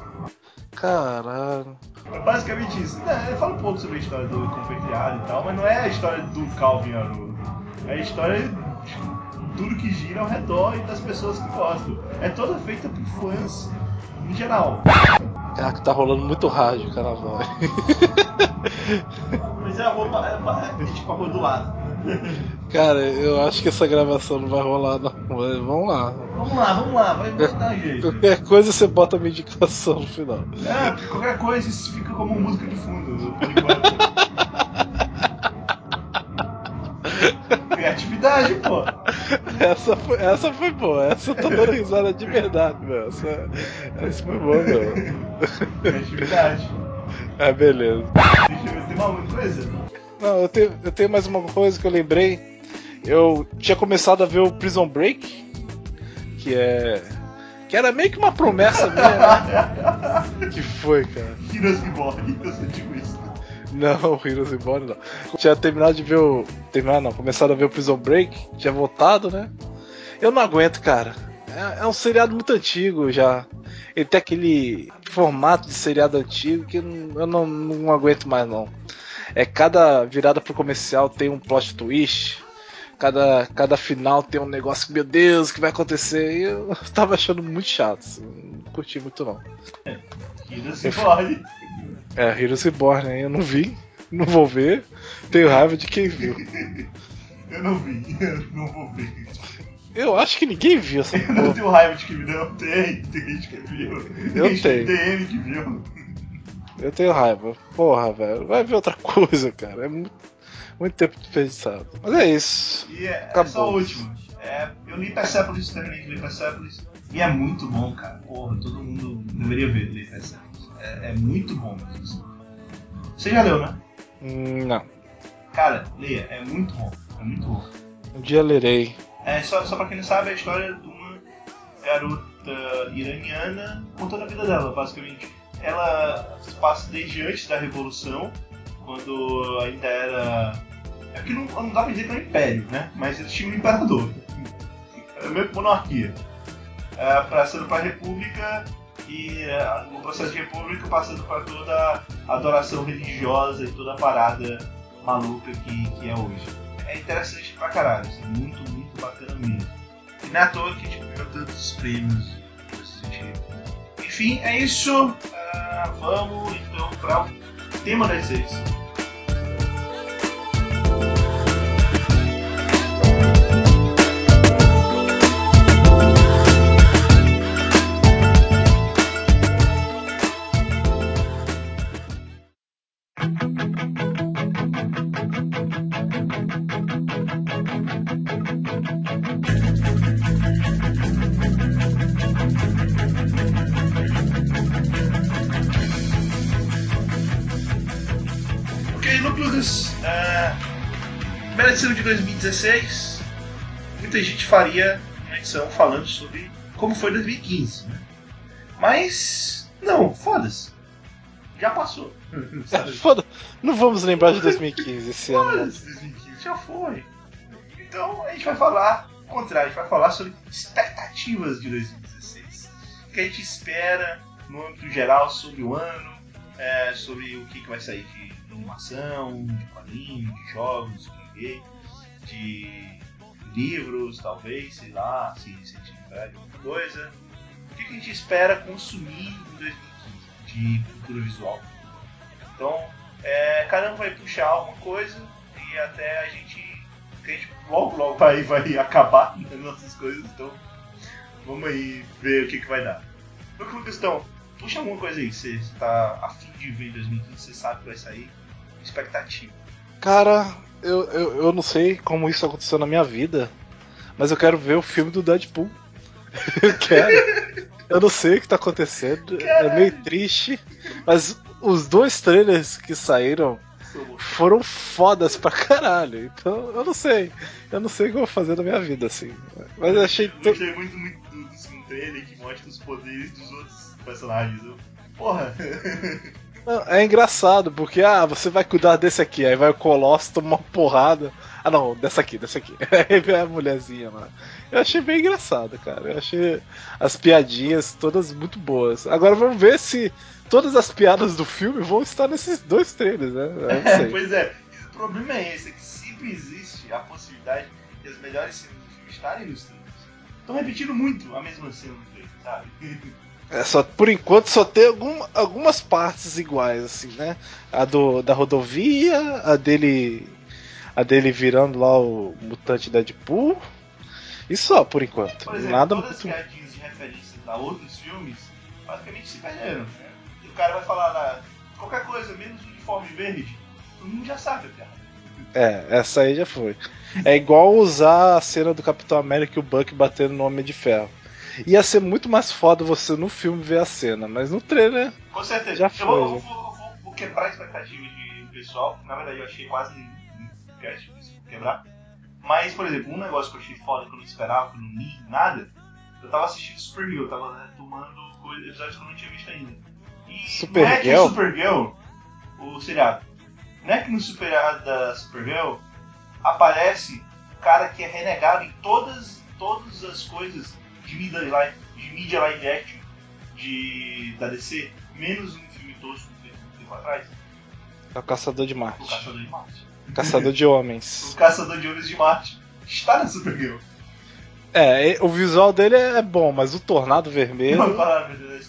Caralho. É basicamente isso. É, fala um pouco sobre a história do compartilhado e tal, mas não é a história do Calvin Haroldo. É a história de tudo que gira ao redor e das pessoas que gostam. É toda feita por fãs em geral. Caraca, tá rolando muito rádio, carnaval. Mas é a roupa, é, é, é tipo a rua do lado. Cara, eu acho que essa gravação não vai rolar, não. Mas vamos lá. Vamos lá, vamos lá, vai, vai dar jeito. Qualquer coisa você bota a medicação no final. É, qualquer coisa isso fica como música de fundo, por enquanto. Criatividade, pô. Essa foi, essa foi boa, essa eu tô dando risada de verdade, meu. Essa, essa foi boa, meu. Criatividade. Ah, beleza. Deixa eu ver, tem uma coisa? Não, eu tenho, eu tenho mais uma coisa que eu lembrei. Eu tinha começado a ver o Prison Break, que é. Que era meio que uma promessa minha, né? que foi, cara? Heroes Reborn, eu só digo isso. Não, Heroes Reborn não. Tinha terminado de ver o. Terminar não, começado a ver o Prison Break, tinha voltado, né? Eu não aguento, cara. É, é um seriado muito antigo já. Ele tem aquele formato de seriado antigo que eu não, eu não, aguento mais não. É cada virada pro comercial tem um plot twist. Cada, cada final tem um negócio que, meu Deus, o que vai acontecer? E eu tava achando muito chato. Assim, não curti muito não. Heroes Reborn. É, Heroes Reborn, eu não vi, não vou ver. Tenho raiva de quem viu. eu não vi, eu não vou ver. Eu acho que ninguém viu essa Eu não tenho raiva de quem viu, não. Tem, tem gente que viu. Eu tem tenho. DM que viu. Eu tenho raiva. Porra, velho. Vai ver outra coisa, cara. É muito, muito tempo desperdiçado. Mas é isso. E é, é só o último. É, eu li Persepolis, de ler Persepolis. E é muito bom, cara. Porra, todo mundo deveria ver ler Persepolis. É, é muito bom mesmo. Você já leu, né? Não. Cara, leia, é muito bom. É muito bom. Um dia lerei. É, só, só pra quem não sabe, é a história de uma garota iraniana contando a vida dela, basicamente. Ela passa desde antes da Revolução, quando ainda era. É que não, não dá pra dizer que é um império, né? Mas eles tinham um imperador. Era meio que monarquia. É, passando pra República e é, no processo de República passando para toda a adoração religiosa e toda a parada maluca que, que é hoje. É interessante pra caralho, assim, muito, muito bacana mesmo. E não é à toa que tipo, ganhou tantos prêmios nesse sentido. Enfim, é isso. Uh, vamos então para o tema das edição. Edição de 2016, muita gente faria uma edição falando sobre como foi 2015. Né? Mas, não, foda-se. Já passou. Foda não vamos lembrar de 2015 esse ano. Foda-se, 2015 já foi. Então a gente vai falar, ao contrário, a gente vai falar sobre expectativas de 2016. O que a gente espera no âmbito geral sobre o ano, é, sobre o que, que vai sair de animação, de quadrinhos, de jogos, de livros, talvez, sei lá, se, se de alguma coisa. O que a gente espera consumir em 2015 de cultura visual? Então, é, cada um vai puxar alguma coisa e até a gente, a gente logo, logo vai, vai acabar nas nossas coisas, então vamos aí ver o que, que vai dar. Então, questão, puxa alguma coisa aí, você está afim de ver em 2015, você sabe que vai sair, expectativa. Cara, eu, eu, eu não sei como isso aconteceu na minha vida, mas eu quero ver o filme do Deadpool. eu quero. Eu não sei o que tá acontecendo. Caralho. É meio triste. Mas os dois trailers que saíram foram fodas pra caralho. Então eu não sei. Eu não sei o que eu vou fazer na minha vida, assim. Mas eu achei. Eu gostei muito, muito do, do segundo trailer que mostra os poderes dos outros personagens. Porra! É engraçado, porque ah, você vai cuidar desse aqui, aí vai o Colosso, toma uma porrada. Ah não, dessa aqui, dessa aqui. Aí vem a mulherzinha lá. Eu achei bem engraçado, cara. Eu achei as piadinhas todas muito boas. Agora vamos ver se todas as piadas do filme vão estar nesses dois trailers, né? É, pois é, o problema é esse, é que sempre existe a possibilidade de as melhores cenas do filme estarem nos trailers. Estão repetindo muito a mesma cena no trailer, sabe? É, só, por enquanto só tem algum, algumas partes iguais, assim, né? A do, da rodovia, a dele. A dele virando lá o mutante Deadpool. E só, por enquanto. Por exemplo, Nada todas muito... as piadinhas de referência a outros filmes basicamente se perderam. Né? E o cara vai falar na, qualquer coisa, menos uniforme verde, todo mundo já sabe a piada. É, essa aí já foi. É igual usar a cena do Capitão América e o Buck batendo no Homem de Ferro. Ia ser muito mais foda você no filme ver a cena, mas no trailer. Com certeza. Já foi, eu vou, vou, vou, vou quebrar a expectativa de pessoal. Na verdade, eu achei quase quebrar. Mas, por exemplo, um negócio que eu achei foda que eu não esperava, que eu não li nada. Eu tava assistindo Supergirl, eu tava né, tomando episódios que eu não tinha visto ainda. E Supergirl? não é que o Supergirl, o seriado, não é que no seriado da Supergirl aparece o cara que é renegado em todas, todas as coisas de mídia live, de mídia live action de, da DC, menos um filme tosco que um tempo atrás. É o Caçador de Marte. O Caçador de Marte. Caçador de Homens. o Caçador de Homens de Marte está na Supergirl. É, o visual dele é bom, mas o Tornado Vermelho. Não, para, Deus,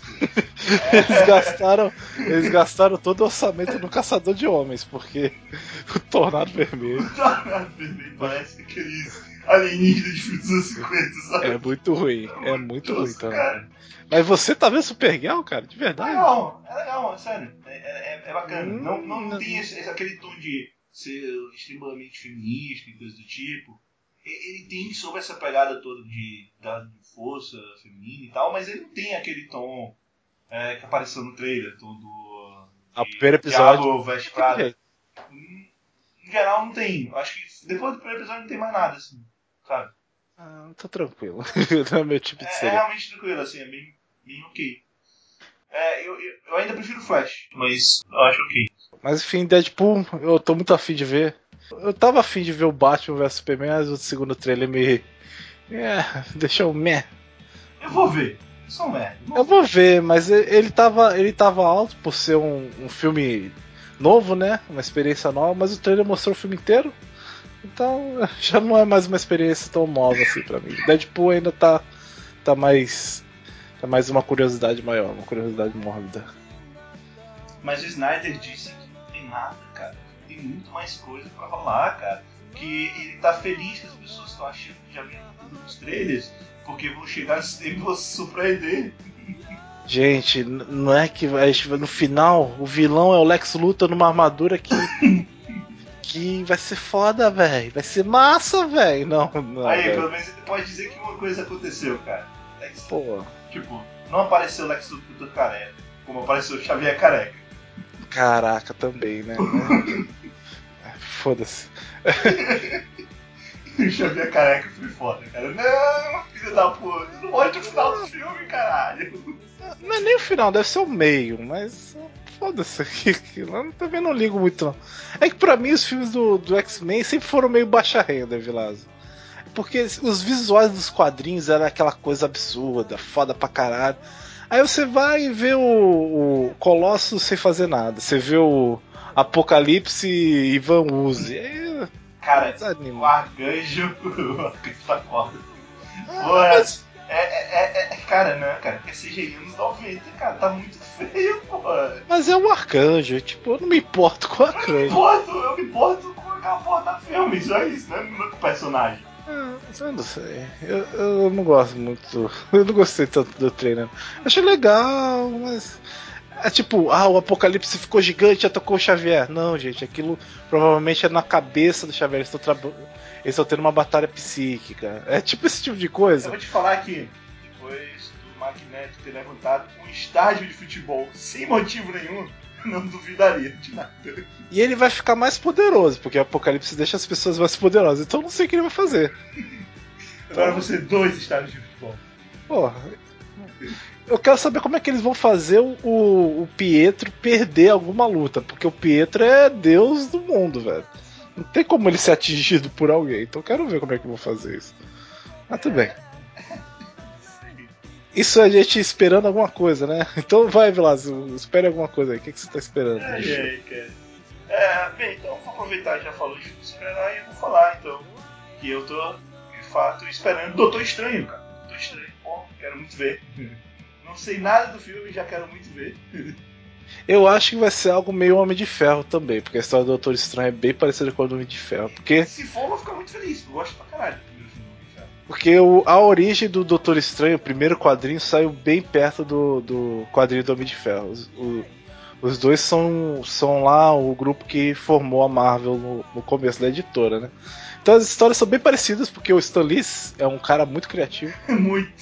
eles gastaram, eles gastaram todo o orçamento no Caçador de Homens, porque o Tornado Vermelho. O Tornado Vermelho parece aqueles alienígena de filmes dos anos 50, sabe? É muito ruim, é muito ruim também. Mas você tá vendo Supergirl, cara? De verdade? É legal, é legal, é sério. É, é, é bacana. Hum, não, não, não, tem esse, aquele tom de ser extremamente feminista e coisa do tipo. Ele tem sobre essa pegada toda de, de força feminina e tal, mas ele não tem aquele tom é, que apareceu no trailer, todo. O primeiro episódio. Diabo Prada. em geral não tem. Acho que depois do primeiro episódio não tem mais nada, assim, sabe? Ah, tá tranquilo. não é meu tipo de É, é série. realmente tranquilo, assim, é bem, bem ok. É, eu, eu, eu ainda prefiro Flash, mas eu acho ok. Mas enfim, Deadpool, eu tô muito afim de ver. Eu tava afim de ver o Batman vs Superman, mas o segundo trailer me. É, deixou meh. Eu vou ver. É um merda. Eu vou ver, mas ele tava, ele tava alto por ser um, um filme novo, né? Uma experiência nova, mas o trailer mostrou o filme inteiro. Então já não é mais uma experiência tão nova assim pra mim. Deadpool ainda tá, tá mais. Tá mais uma curiosidade maior, uma curiosidade mórbida. Mas o Snyder disse que não tem nada, cara. Tem muito mais coisa pra rolar, cara. Que ele tá feliz que as pessoas estão achando que já viram tudo nos trailers, porque vão chegar no cinema e vão se surpreender. Gente, não é que no final o vilão é o Lex Luthor numa armadura que. vai ser foda, velho. Vai ser massa, velho. Não, não. Aí, velho. pelo menos ele pode dizer que uma coisa aconteceu, cara. Lex- Pô, Tipo, não apareceu Lex Luthor careca, como apareceu o Xavier careca. caraca, também, né? Foda-se. O Xavier careca foi foda, cara. Não, filho da puta, não mostra o final do filme, caralho. Não é nem o final, deve ser o meio, mas. Foda-se. Eu também não ligo muito, não. É que pra mim os filmes do, do X-Men sempre foram meio baixa renda, Vilazo. Porque os visuais dos quadrinhos eram aquela coisa absurda, foda pra caralho. Aí você vai e vê o, o Colossus sem fazer nada. Você vê o Apocalipse e Van Uzi. Aí Cara, o desanima. arcanjo. O arcanjo tá foda. Ah, Pô, mas- é, é, é, é- Cara, não, cara, porque CGI anos 90, cara, tá muito feio, pô. Mas é um arcanjo, tipo, eu não me importo com o Eu me arcanjo. importo, eu me importo com aquela porra da filme, só isso, né? Não é com o personagem. Ah, Eu não sei. Eu, eu não gosto muito. Eu não gostei tanto do trailer. Achei legal, mas. É tipo, ah, o Apocalipse ficou gigante e atacou o Xavier. Não, gente, aquilo provavelmente é na cabeça do Xavier. Eles estão tra... Eles estão tendo uma batalha psíquica. É tipo esse tipo de Eu coisa. vou te falar aqui, depois Magneto ter levantado um estádio de futebol sem motivo nenhum, não duvidaria de nada. E ele vai ficar mais poderoso, porque o Apocalipse deixa as pessoas mais poderosas. Então eu não sei o que ele vai fazer. Agora você dois estádios de futebol. Porra. Eu quero saber como é que eles vão fazer o, o, o Pietro perder alguma luta, porque o Pietro é deus do mundo, velho. Não tem como ele ser atingido por alguém, então eu quero ver como é que vão fazer isso. Mas tudo bem. Isso é a gente esperando alguma coisa, né? Então vai, Vilazo, espere alguma coisa aí. O que, que você tá esperando? Ai, ai, cara. É, bem, então vou aproveitar, já falou de super-herói e vou falar então. Que eu tô, de fato, esperando Doutor Estranho, cara. Doutor Estranho, pô, quero muito ver. Não sei nada do filme, já quero muito ver. Eu acho que vai ser algo meio Homem de Ferro também, porque a história do Doutor Estranho é bem parecida com a do Homem de Ferro. Porque Se for, eu vou ficar muito feliz. Eu gosto pra caralho Porque o- a origem do Doutor Estranho, o primeiro quadrinho, saiu bem perto do, do quadrinho do Homem de Ferro. Os, o- os dois são, são lá o grupo que formou a Marvel no, no começo da editora, né? Então as histórias são bem parecidas, porque o Stan Lee é um cara muito criativo. muito.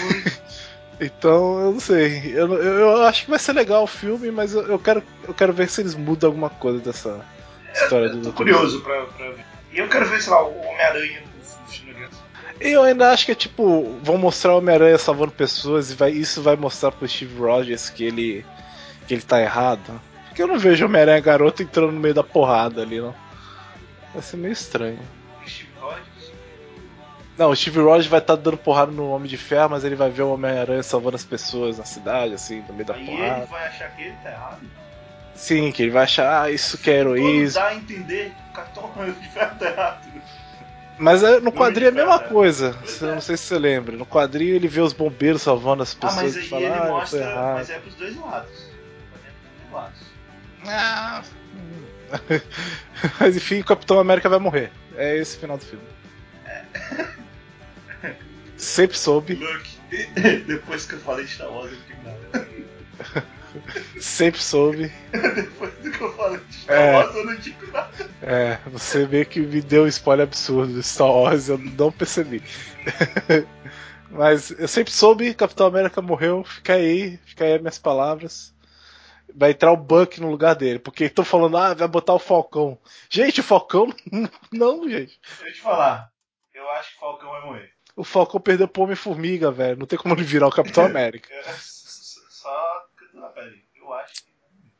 Muito. Então, eu não sei. Eu, eu, eu acho que vai ser legal o filme, mas eu, eu quero, eu quero ver se eles mudam alguma coisa dessa história do Eu tô Doutor curioso pra, pra ver. E eu quero ver, sei lá, o Homem-Aranha do. Eu ainda acho que é tipo, vão mostrar o Homem-Aranha salvando pessoas e vai, isso vai mostrar pro Steve Rogers que ele, que ele tá errado. Porque eu não vejo o Homem-Aranha garoto entrando no meio da porrada ali, não. Vai ser meio estranho. Steve Rogers. Não, o Steve Rogers vai estar dando porrada no Homem de Ferro, mas ele vai ver o Homem-Aranha salvando as pessoas na cidade, assim, no meio da Aí porrada. ele vai achar que ele tá errado. Sim, que ele vai achar, ah, isso que é heroísmo. dá a entender que o Capitão de Ferro tá errado. Mas é, no quadrinho é a mesma é. coisa. É. não sei se você lembra. No quadrinho ele vê os bombeiros salvando as Ah, pessoas mas e aí fala, ele ah, mostra. errado. Mas é pros dois lados. É pros dois lados. Ah. Mas enfim, o Capitão América vai morrer. É esse o final do filme. Sempre soube, Luke, depois que eu falei de Star Wars, eu digo nada. sempre soube. Depois do que eu falei de Star É. Wars, eu não digo nada. É, você meio que me deu um spoiler absurdo de Star Wars, eu não percebi. Mas eu sempre soube, Capitão América morreu, fica aí, fica aí as minhas palavras. vai entrar o Buck no lugar dele, porque estão falando, ah, vai botar o Falcão. Gente, o Falcão não, gente. Deixa eu te falar, eu acho que o Falcão vai morrer. O Falcão perdeu pro Homem-Formiga, velho. Não tem como ele virar o Capitão América. Só na pele. Eu acho que.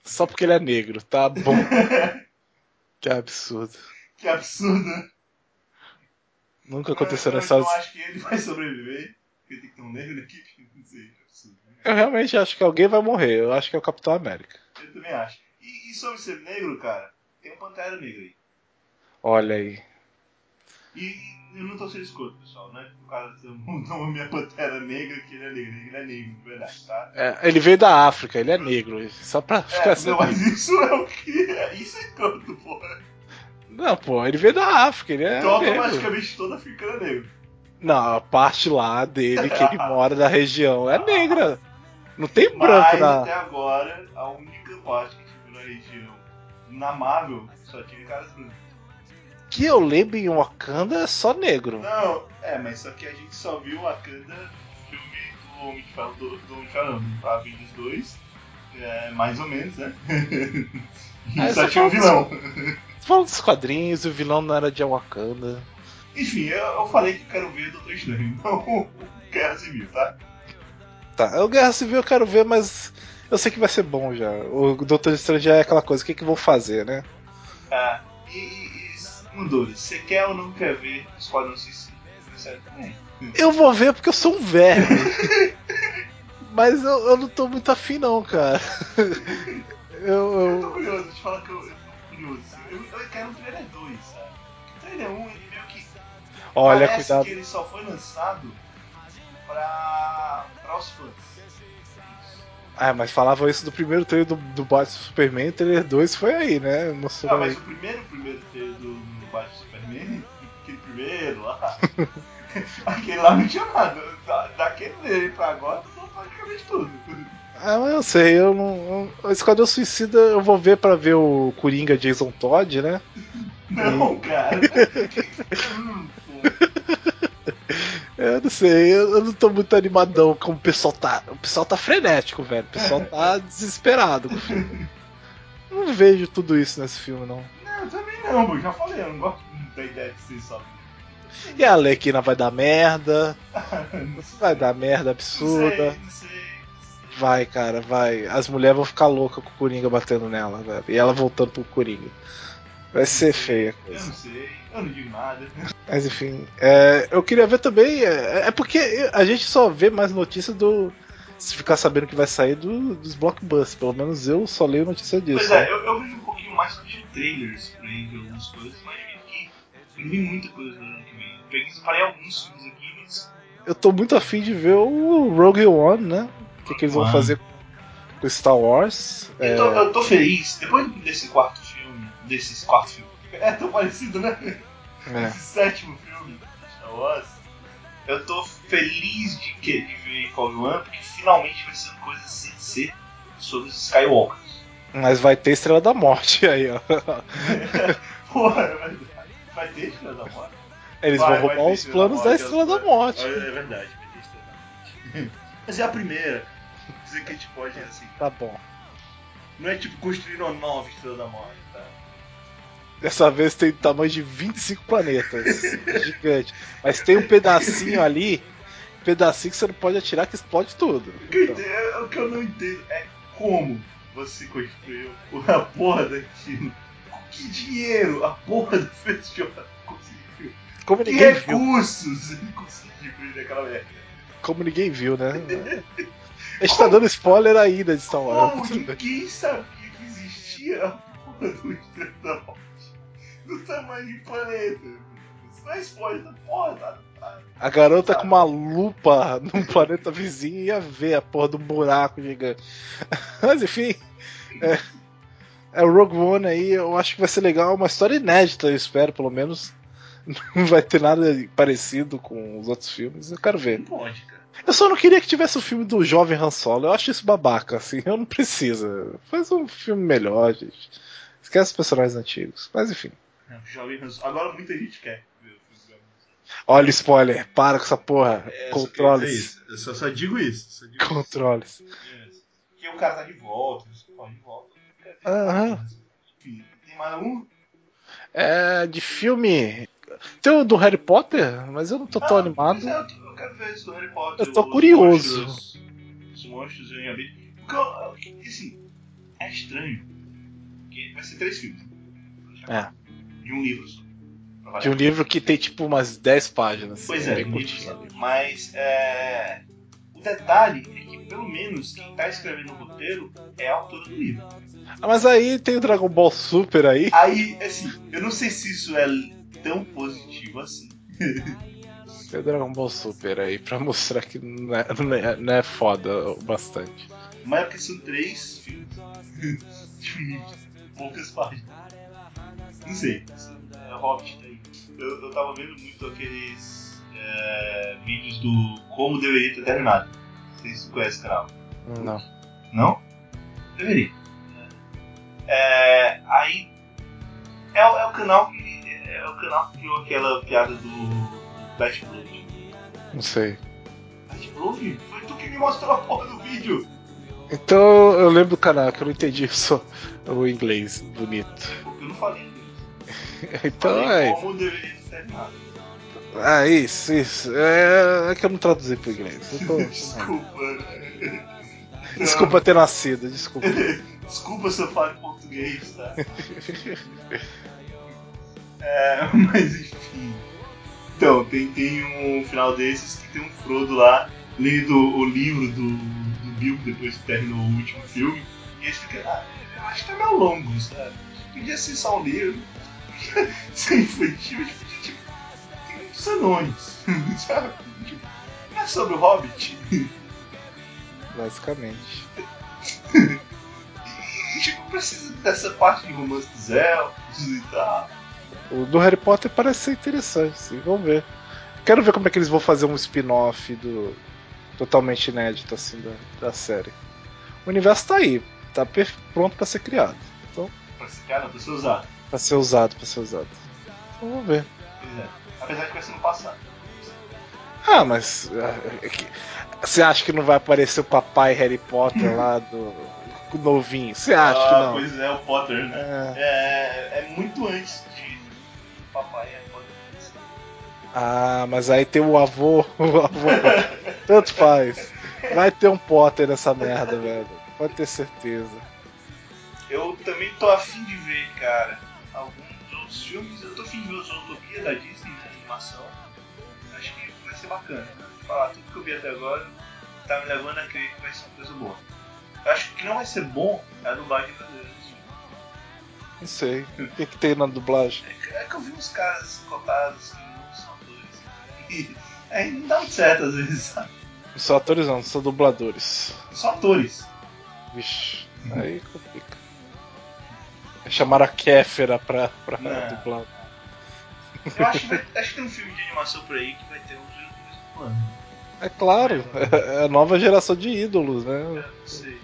Só porque ele é negro, tá bom. que absurdo. Que absurdo. Nunca aconteceu eu, nessa. Eu acho que ele vai sobreviver. Porque tem que ter um negro na equipe. Não sei, é absurdo. Eu realmente acho que alguém vai morrer. Eu acho que é o Capitão América. Eu também acho. E, e sobre ser negro, cara, tem um Pantera Negra aí. Olha aí. E eu não tô sendo escroto, pessoal, né? O cara não minha pantera negra que ele é negro, ele é negro, de verdade, tá? É, ele veio da África, ele é negro, só pra é, ficar assim. Não, mas isso é o que? Isso é escroto, porra. Não, pô, ele veio da África, ele é. Então negro. automaticamente todo africano é negro. Não, a parte lá dele, que ele mora da região, é negra. Não tem branco mas, na. até agora, a única parte que tive na região, na Marvel, só tive caras brancos. Que eu lembro em Wakanda é só negro. Não, é, mas só que a gente só viu Wakanda no filme do Homem de Ferro, do, do Homem de Ferro, Avengers 2, é, mais ou menos, né? e só tinha o falta- vilão. Falando dos quadrinhos, o vilão não era de Wakanda. Enfim, eu, eu falei que eu quero ver Doutor Estranho, então Guerra Civil, tá? Tá, o Guerra Civil eu quero ver, mas eu sei que vai ser bom já. O Doutor Estranho já é aquela coisa, o que, que vão fazer, né? Ah, e, uma dúvida, você quer ou não quer ver Esquadrão Suicida? Certo? É. Eu vou ver porque eu sou um verme. mas eu, eu não tô muito afim não, cara. Eu, Eu tô eu- curioso, te falar que eu, eu tô curioso. assim. Eu, eu quero um trailer 2, sabe? O trailer 1, ele meio que. Olha, parece cuidado. que ele só foi lançado pra, pra os fãs. Ah, mas falavam isso do primeiro trailer do, do Batman Superman, o trailer 2 foi aí, né? Mostrou Não, aí. mas o primeiro, primeiro trailer do Batman Superman, aquele primeiro lá, aquele lá não tinha nada. Da, daquele trailer pra agora, mudou praticamente tudo. Ah, mas eu sei, eu não. eu- O Esquadrão Suicida eu vou ver pra ver o Coringa Jason Todd, né? Não, cara. Hum, pô. Eu não sei, eu, eu não tô muito animadão como o pessoal tá. O pessoal tá frenético, velho. O pessoal tá desesperado com o filme. Não vejo tudo isso nesse filme, não. Não, eu também não, pô. Já falei, eu não gosto da ideia de ser só. E a Alequina vai dar merda, Não vai dar merda absurda. sei, não sei. Vai, cara, vai. As mulheres vão ficar loucas com o Coringa batendo nela, velho. E ela voltando pro Coringa. Vai ser feia a Eu coisa. não sei, eu não digo nada. Mas enfim, é, eu queria ver também. É, é porque a gente só vê mais notícia do. Se ficar sabendo que vai sair do- dos blockbusters. Pelo menos eu só leio notícia disso. Pois é, eu, eu vejo mais de trailers por aí de algumas coisas, mas eu vi que eu vi muita coisa no ano que vem. Eu peguei, alguns filmes aqui, mas. Eu tô muito afim de ver o Rogue One, né? O que, que eles vão fazer com Star Wars. É, Eu, tô, eu tô feliz, depois desse quarto filme, desses quarto filme. É tão parecido, né? é. Esse sétimo filme de Star Wars. Eu tô feliz de, que, de ver Rogue One, porque finalmente vai ser uma coisa sem ser sobre os Skywalkers. Mas vai ter Estrela da Morte aí, ó. Porra, é. Vai ter Estrela da Morte? Eles Vai, vão roubar os planos da da Morte, Estrela da Morte. É verdade, vai ter Estrela da Morte. Mas é a primeira. Dizer que a gente pode, assim. Tá bom. Não é tipo construir uma nova Estrela da Morte, tá? Dessa vez tem tamanho de 25 planetas. Gigante. Mas tem um pedacinho ali, um pedacinho que você não pode atirar que explode tudo. Então, é- o que eu não entendo é como você construiu a porra daquilo. Com que dinheiro a porra do festival conseguiu? como Que ninguém viu. recursos ele conseguiu fazer aquela merda? Como ninguém viu, né? A gente tá dando spoiler ainda de Star Wars. Como ninguém sabia que existia a porra do Estrela da Morte do tamanho de planeta? Isso não é spoiler da porra, tá? A garota com uma lupa num planeta vizinho ia ver a porra do buraco gigante. Mas enfim. É, é o Rogue One aí, eu acho que vai ser legal, uma história inédita, eu espero, pelo menos. Não vai ter nada parecido com os outros filmes, eu quero ver. Não pode, cara. Eu só não queria que tivesse o filme do jovem Han Solo, eu acho isso babaca, assim, eu não precisa. Faz um filme melhor, gente. Esquece os personagens antigos, mas enfim. Não, Jovem Han Solo. Agora muita gente quer ver o filme do Jovem Han Solo. Olha o spoiler, para com essa porra. É, só queria Controles. dizer isso. Eu só, só digo isso. Só digo Controles. isso. que o cara tá de volta, eles falam de volta. Aham. Tem mais um? É, de filme. Tem o do Harry Potter, mas eu não tô tão Ah, animado. pois é, eu, tô- eu quero ver esse do Harry Potter. Eu tô os curioso. monstros- Os monstros em Abelha. Porque, eu- assim, é estranho. Porque vai ser três filmes. É. De um livro só. De um livro que tem tipo umas 10 páginas. Pois é, um livro só. Mas é, o detalhe é que, pelo menos, quem tá escrevendo o roteiro é a autora do livro. Ah, mas aí tem o Dragon Ball Super aí. Aí, assim, eu não sei se isso é tão positivo assim. Tem o Dragon Ball Super aí pra mostrar que não é, não é, não é foda o bastante. Mas é porque são três filmes de um poucas páginas. Não sei, é Hobbit aí. Eu, eu tava vendo muito aqueles é, vídeos do como deveria ter terminado. Não sei se você conhece o canal. Não. Não? Deveria. É, aí é, o- é o canal que é o canal que criou aquela piada do, do Flash Blood. Não sei. Flash Blood? Foi tu que me mostrou a porra do vídeo. Então eu lembro do canal que eu não entendi só o inglês bonito. Eu não falei. Então é. como deveria ter terminado. Ah, isso, isso. É, é que eu não traduzi pro inglês. Tô- Desculpa. Desculpa ter nascido, desculpa. Desculpa se eu falo em português, tá? É, mas enfim. Então, tem, tem um final desses que tem um Frodo lá lendo o livro do, do Bilbo depois que terminou o último filme. E ele fica, ah, eu acho que tá meio longo, sabe? Podia ser só um livro. Ser infantil, a gente podia, tipo, tem muitos anões, sabe? Tipo, não é sobre o Hobbit. Basicamente. Gente não precisa dessa parte de romance dos elfos e tal. O do Harry Potter parece ser interessante, sim. Vamos ver. Quero ver como é que eles vão fazer um spin-off do. totalmente inédito, assim, da, da série. O universo tá aí, tá pronto pra ser criado. Então, Pra ser cara, pra ser usado. Pra ser usado, pra ser usado. Então vamos ver. É. Apesar vai ser no passado. Ah, mas. é Você acha que não vai aparecer o papai Harry Potter lá do. novinho? Você acha ah, que não? Pois é, o Potter, né? É. É, é muito antes de papai é Potter. Ah, mas aí tem o avô. O avô. Tanto faz. Vai ter um Potter nessa merda, velho. Pode ter certeza. Eu também tô afim de ver, cara, outros filmes. Eu tô afim de ver o Zootopia da Disney, né? Animação. Acho que vai ser bacana. Né? Falar tudo que eu vi até agora tá me levando a crer que vai ser uma coisa boa. Eu acho que não vai ser bom é a dublagem brasileira desse filme. Não sei. O que, que tem na dublagem? É que eu vi uns caras cotados que não são atores. E aí não dá muito certo às vezes, sabe? Não são atores, não, são dubladores. São atores. Vixe, aí complica. Chamaram a Kéfera pra, pra Não. dublar. Eu acho que, vai, acho que tem um filme de animação por aí que vai ter uns diretores do plano. É claro, é a nova geração de ídolos, né? Não sei.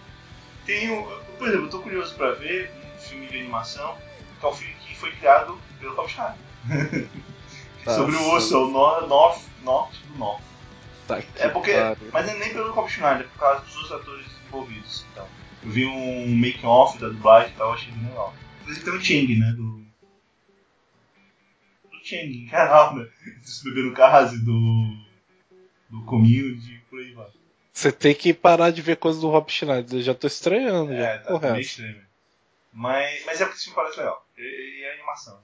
Tem um, por exemplo, eu tô curioso pra ver um filme de animação, que é um filme que foi criado pelo Schneider. Sobre o osso, é o no, north, norte do norte. Tá É porque. pariu. Mas não é nem pelo Rob Schneider, é por causa dos outros atores envolvidos. Então, eu vi um making-off da dublagem e tal, achei bem legal. Inclusive tem o Chang, né? Do. Do Chang, canal, né? Dos bebê no caso, do. Do Community por aí vai. Você tem que parar de ver coisas do Rob Schneider. Eu já tô estranhando. já. É, tá Porra, meio estranho. Mas, mas é porque esse filme parece legal. E, e a animação.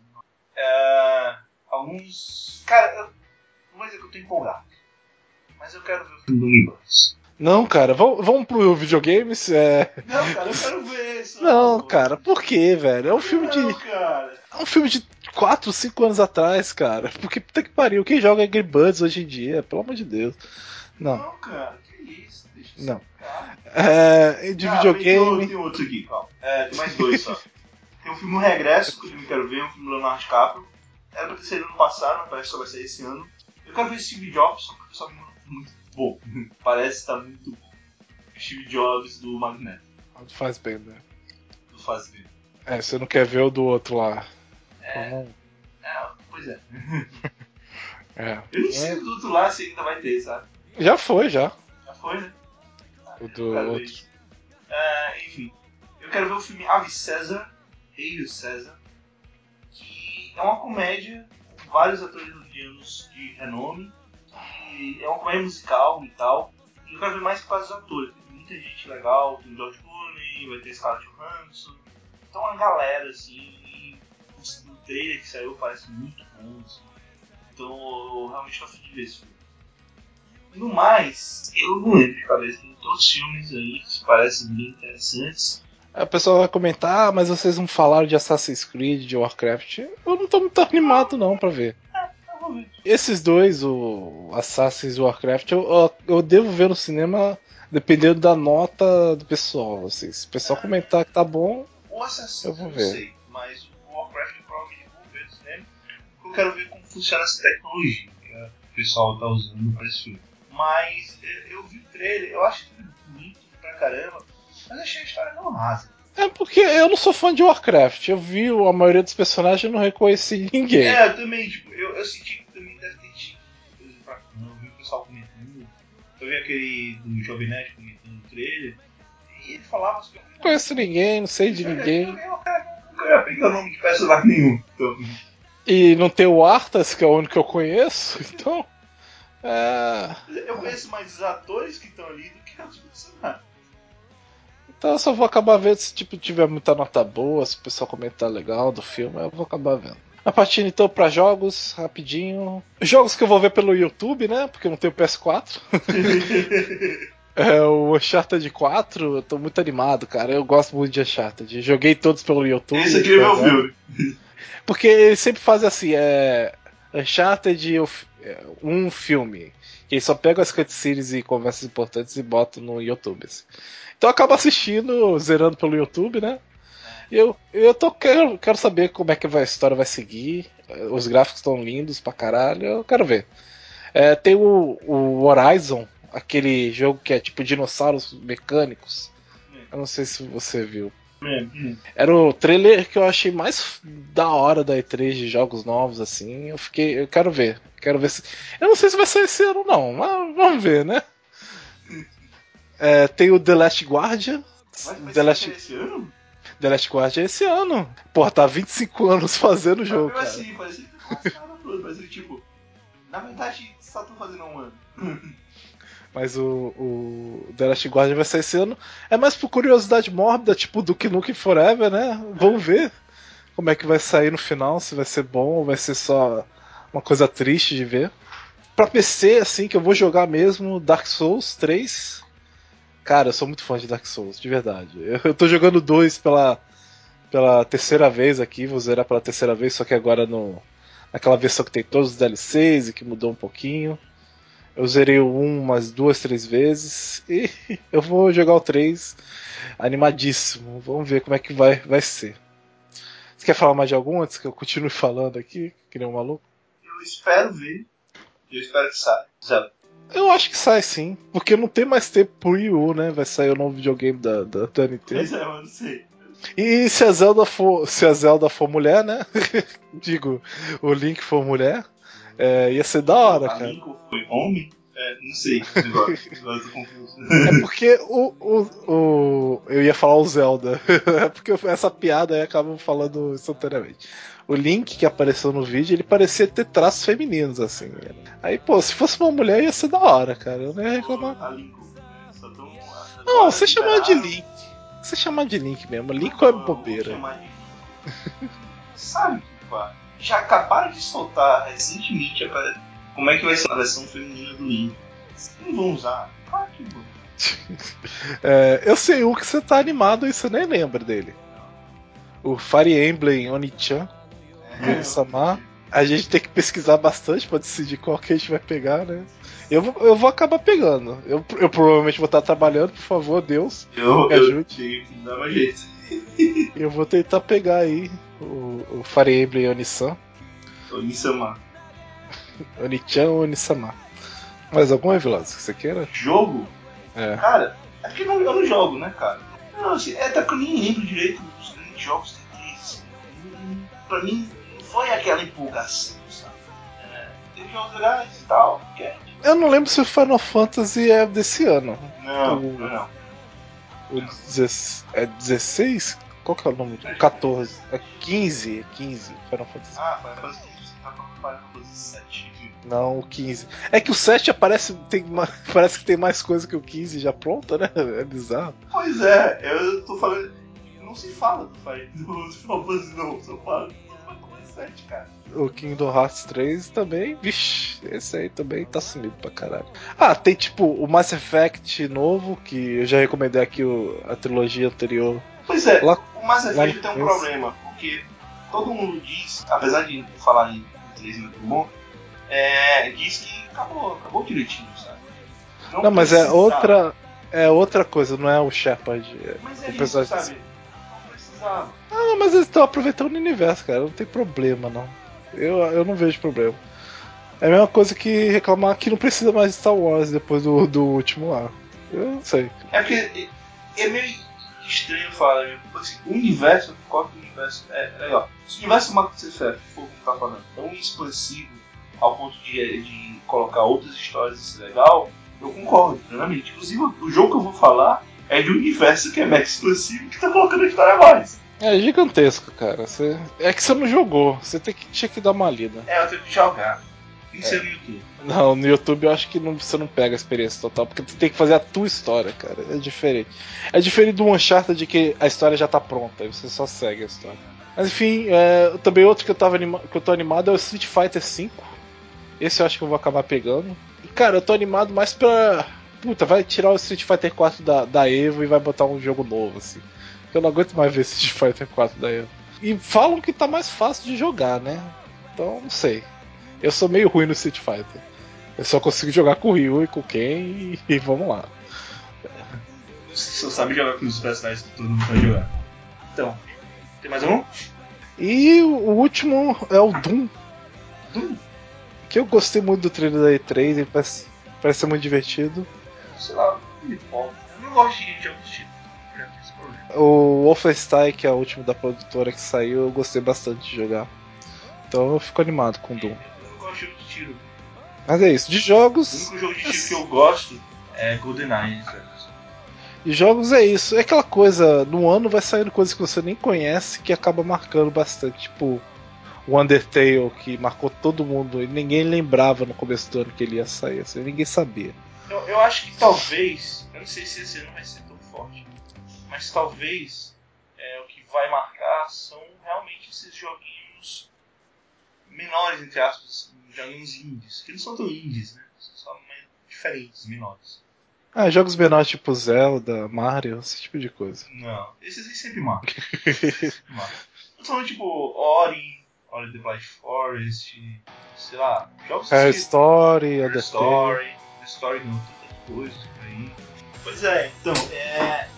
É, alguns. Cara, eu não vou dizer que eu tô empolgado. Mas eu quero ver o filme do Universo. Não, cara, vamos, vamos pro videogames? É... Não, cara, eu quero ver isso. Não, cara, por quê, velho? É um filme de. Não, cara. É um filme de 4, 5 anos atrás, cara. Porque puta que pariu, quem joga Angry Birds hoje em dia? Pelo amor de Deus. Não. Não, cara, que isso? Deixa Não. É, de Ah, Tem, videogame. tem outro aqui, calma. É, tem mais dois só. tem um filme Regresso, que eu também quero ver, um filme do Leonardo DiCaprio. Era pra ter saído ano passado, mas parece que só vai sair esse ano. Eu quero ver Steve Jobs, só porque o pessoal me manda muito bom. parece estar muito. Steve Jobs do Magneto, Faz bem, né? do Fazbear. É, você não quer ver o do outro lá. É. Não- É, pois é. É. Eu nem sei do outro lá se ainda vai ter, sabe? Já foi, já. Já foi, né? O do outro. É, enfim, eu quero ver o filme Ave César, Rei César, que é uma comédia com vários atores hollywoodianos de renome. É uma comédia musical e tal. E eu quero ver mais por causa atores. Tem muita gente legal, tem George Clooney, vai ter Scarlett Johansson. Então uma galera assim. E o trailer que saiu parece muito bom. Assim. Então eu realmente tô afim de ver esse filme. No mais, eu não lembro de cabeça. Tem outros filmes aí que parecem bem interessantes. A pessoa vai comentar, ah, mas vocês não falaram de Assassin's Creed, de Warcraft. Eu não tô muito animado não pra ver. Esses dois, o Assassin's Warcraft, eu, eu, eu, devo ver no cinema dependendo da nota do pessoal. Assim. Se o pessoal comentar que tá bom, o Assassin's eu vou ver. Sei, mas o Warcraft provavelmente vou ver no cinema. Porque eu quero ver como funciona essa tecnologia que o pessoal tá usando pra esse filme. Mas eu vi o trailer, eu acho bonito pra caramba, mas achei a história não rasa. É porque eu não sou fã de Warcraft. Eu vi a maioria dos personagens e não reconheci ninguém. É, eu também, tipo, eu, eu senti que também deve ter tido Eu vi o pessoal comentando. Eu vi aquele do Jovem Nerd comentando o trailer. E ele falava assim. Não conheço ninguém, não sei de ninguém. Eu, eu, pegar o nome de personagem nenhum. Então. E não tem o Arthas, que é o único que eu conheço, então. É... Eu conheço mais os atores que estão ali do que os personagens. Então eu só vou acabar vendo se tipo, tiver muita nota boa, se o pessoal comentar legal do filme, eu vou acabar vendo. A partir então para jogos, rapidinho. Jogos que eu vou ver pelo YouTube, né? Porque eu não tenho PS4. é, o Uncharted 4, eu tô muito animado, cara. Eu gosto muito de Uncharted. Joguei todos pelo YouTube. Esse aqui é meu filme. Porque eles sempre fazem assim, é. Uncharted um filme. Que só pegam as cutscenes e conversas importantes e botam no YouTube. Assim. Então eu acabo assistindo, zerando pelo YouTube, né? E eu, eu tô, quero, quero saber como é que a história vai seguir. Os gráficos estão lindos pra caralho, eu quero ver. É, tem o, o Horizon, aquele jogo que é tipo dinossauros mecânicos. Eu não sei se você viu. Era o trailer que eu achei mais da hora da E3 de jogos novos, assim. Eu fiquei. Eu quero ver. Quero ver se. Eu não sei se vai ser esse ano, não, mas vamos ver, né? É, tem o The Last Guardian. The Last... esse ano? The Last Guardian é esse ano. Porra, tá 25 anos fazendo o jogo. Mas, assim, parecia que parecia, tipo. Na verdade, só tô fazendo um ano. Mas o, o The Last Guardian vai sair esse ano. É mais por curiosidade mórbida, tipo Duke Nukem Forever, né? Vamos ver como é que vai sair no final, se vai ser bom ou vai ser só uma coisa triste de ver. Pra PC, assim, que eu vou jogar mesmo, Dark Souls 3. Cara, eu sou muito fã de Dark Souls, de verdade. Eu, eu tô jogando dois pela, pela terceira vez aqui, vou zerar pela terceira vez, só que agora no, naquela versão que tem todos os DLCs e que mudou um pouquinho. Eu zerei o 1 umas duas, três vezes e eu vou jogar o 3 animadíssimo. Vamos ver como é que vai, vai ser. Você quer falar mais de algum antes que eu continue falando aqui, que nem um maluco? Eu espero ver. Eu espero que saia. Zelda. Eu acho que sai sim, porque não tem mais tempo pro Wii U, né? Vai sair o novo videogame da, da, da Nintendo. Pois é, eu não sei. E se a Zelda for, se a Zelda for mulher, né? Digo, o Link for mulher, é, ia ser da hora, a cara. Link foi homem? É, não sei. É porque o, o, o. Eu ia falar o Zelda. É porque essa piada aí acaba falando instantaneamente. O Link que apareceu no vídeo, ele parecia ter traços femininos, assim. Aí, pô, se fosse uma mulher ia ser da hora, cara. Eu não ia reclamar. Link, Não, você chamar de Link. Você chamar de Link mesmo. Link é bobeira. Sabe, pá? Já acabaram de soltar recentemente a como é que vai ser a versão feminina do Link. Não vão usar? Claro que vão. é, eu sei o que você tá animado e você nem lembra dele. O Fire Emblem Onichan, é, Sama. A gente tem que pesquisar bastante para decidir qual que a gente vai pegar, né? Eu vou, eu vou acabar pegando. Eu, eu provavelmente vou estar trabalhando, por favor, Deus. Eu, me ajude. Eu, dá mais jeito. eu vou tentar pegar aí o, o Fire Emblem Onisan. Onisama. Onichan ou Onisama. Mais alguma, Veloz, que você queira? Jogo? É. Cara, é que eu não, eu não jogo, né, cara? Não, assim, é até que eu nem lembro direito dos grandes jogos que tem. Assim. Pra mim, não foi aquela empolgação, sabe? É, teve jogos legais e tal, porque Eu não lembro se o Final Fantasy é desse ano. Não, o... não. O 16, é 16? Qual que é o nome? 14. É 15. É 15. Final Fantasy. Ah, Final Fantasy 15, você tá Final Fantasy 7, viu? Não, o 15. É que o 7 aparece, tem, parece que tem mais coisa que o 15 já pronta, né? É bizarro. Pois é, eu tô falando. Não se fala do Final do Final Fantasy não, só fala do Final Fantasy 7, cara. O Kingdom Hearts 3 também, vixi, esse aí também tá sumido pra caralho. Ah, tem tipo o Mass Effect novo, que eu já recomendei aqui o- a trilogia anterior. Pois é, Lá- lá Effect no tem um problema, porque todo mundo diz, apesar de falar em inglês muito bom, é, diz que acabou, acabou direitinho, sabe? Não, mas é outra. É outra coisa, não é o Shepard. é- Mas é o isso, sabe? Não precisava. Ah, mas eles estão aproveitando o universo, cara. Não tem problema, não. Eu, eu não vejo problema. É a mesma coisa que reclamar que não precisa mais de Star Wars depois do, do último lá. Eu não sei. É porque é, é meio estranho falar, né? Porque, assim, o universo, concordo que o universo é, é legal. Se o universo Effect for como tá falando, tão expansivo ao ponto de, de colocar outras histórias e ser legal, eu concordo, plenamente. Inclusive, o jogo que eu vou falar é de um universo que é mega expansivo que tá colocando a história a mais. É gigantesco, cara. Você- é que você não jogou. Você tem que, tinha que dar uma lida. É, eu tenho que jogar. Tem que ser no YouTube. Não, no YouTube eu acho que não- você não pega a experiência total, porque você tem que fazer a tua história, cara. É diferente. É diferente do Uncharted de que a história já tá pronta, você só segue a história. Mas enfim, é, também outro que eu, tava anima- que eu tô animado é o Street Fighter V. Esse eu acho que eu vou acabar pegando. E cara, eu tô animado mais pra. Puta, vai tirar o Street Fighter 4 da, da Evo e vai botar um jogo novo, assim. Eu não aguento mais ver Street Fighter 4 da Evo. E falam que tá mais fácil de jogar, né? Então, não sei. Eu sou meio ruim no Street Fighter. Eu só consigo jogar com o Ryu e com o Ken e, e vamos lá. Você só sabe jogar com os personagens que todo mundo vai jogar. Então, tem mais um? E o último é o Doom. Doom? Que eu gostei muito do trailer da E3, ele parece, parece ser muito divertido. Sei lá, me empolga. Eu não gosto de jogos de tipo. Problema. O Wolfenstein, que é o último da produtora que saiu, eu gostei bastante de jogar. Então eu fico animado com o Doom. Eu não gosto de jogo de tiro. Mas é isso, de O jogos. único jogo de tiro que eu gosto é GoldenEye, velho. De jogos é isso. É aquela coisa, no ano vai saindo coisas que você nem conhece que acaba marcando bastante. Tipo, o Undertale, que marcou todo mundo e ninguém lembrava no começo do ano que ele ia sair, assim, ninguém sabia. Eu, eu acho que talvez, eu não sei se esse ano vai ser tão forte, mas talvez é, o que vai marcar são realmente esses joguinhos menores, entre aspas, joguinhos indies, que não são tão indies, né? São só mais diferentes, menores. Ah, jogos menores tipo Zelda, Mario, esse tipo de coisa. Não, esses aí sempre marcam. são tipo Ori, Ori the Blind Forest, sei lá, jogos Hair assim, Story, The Undertale. Story, The Story não, tanta coisa aí. Pois é, então, é.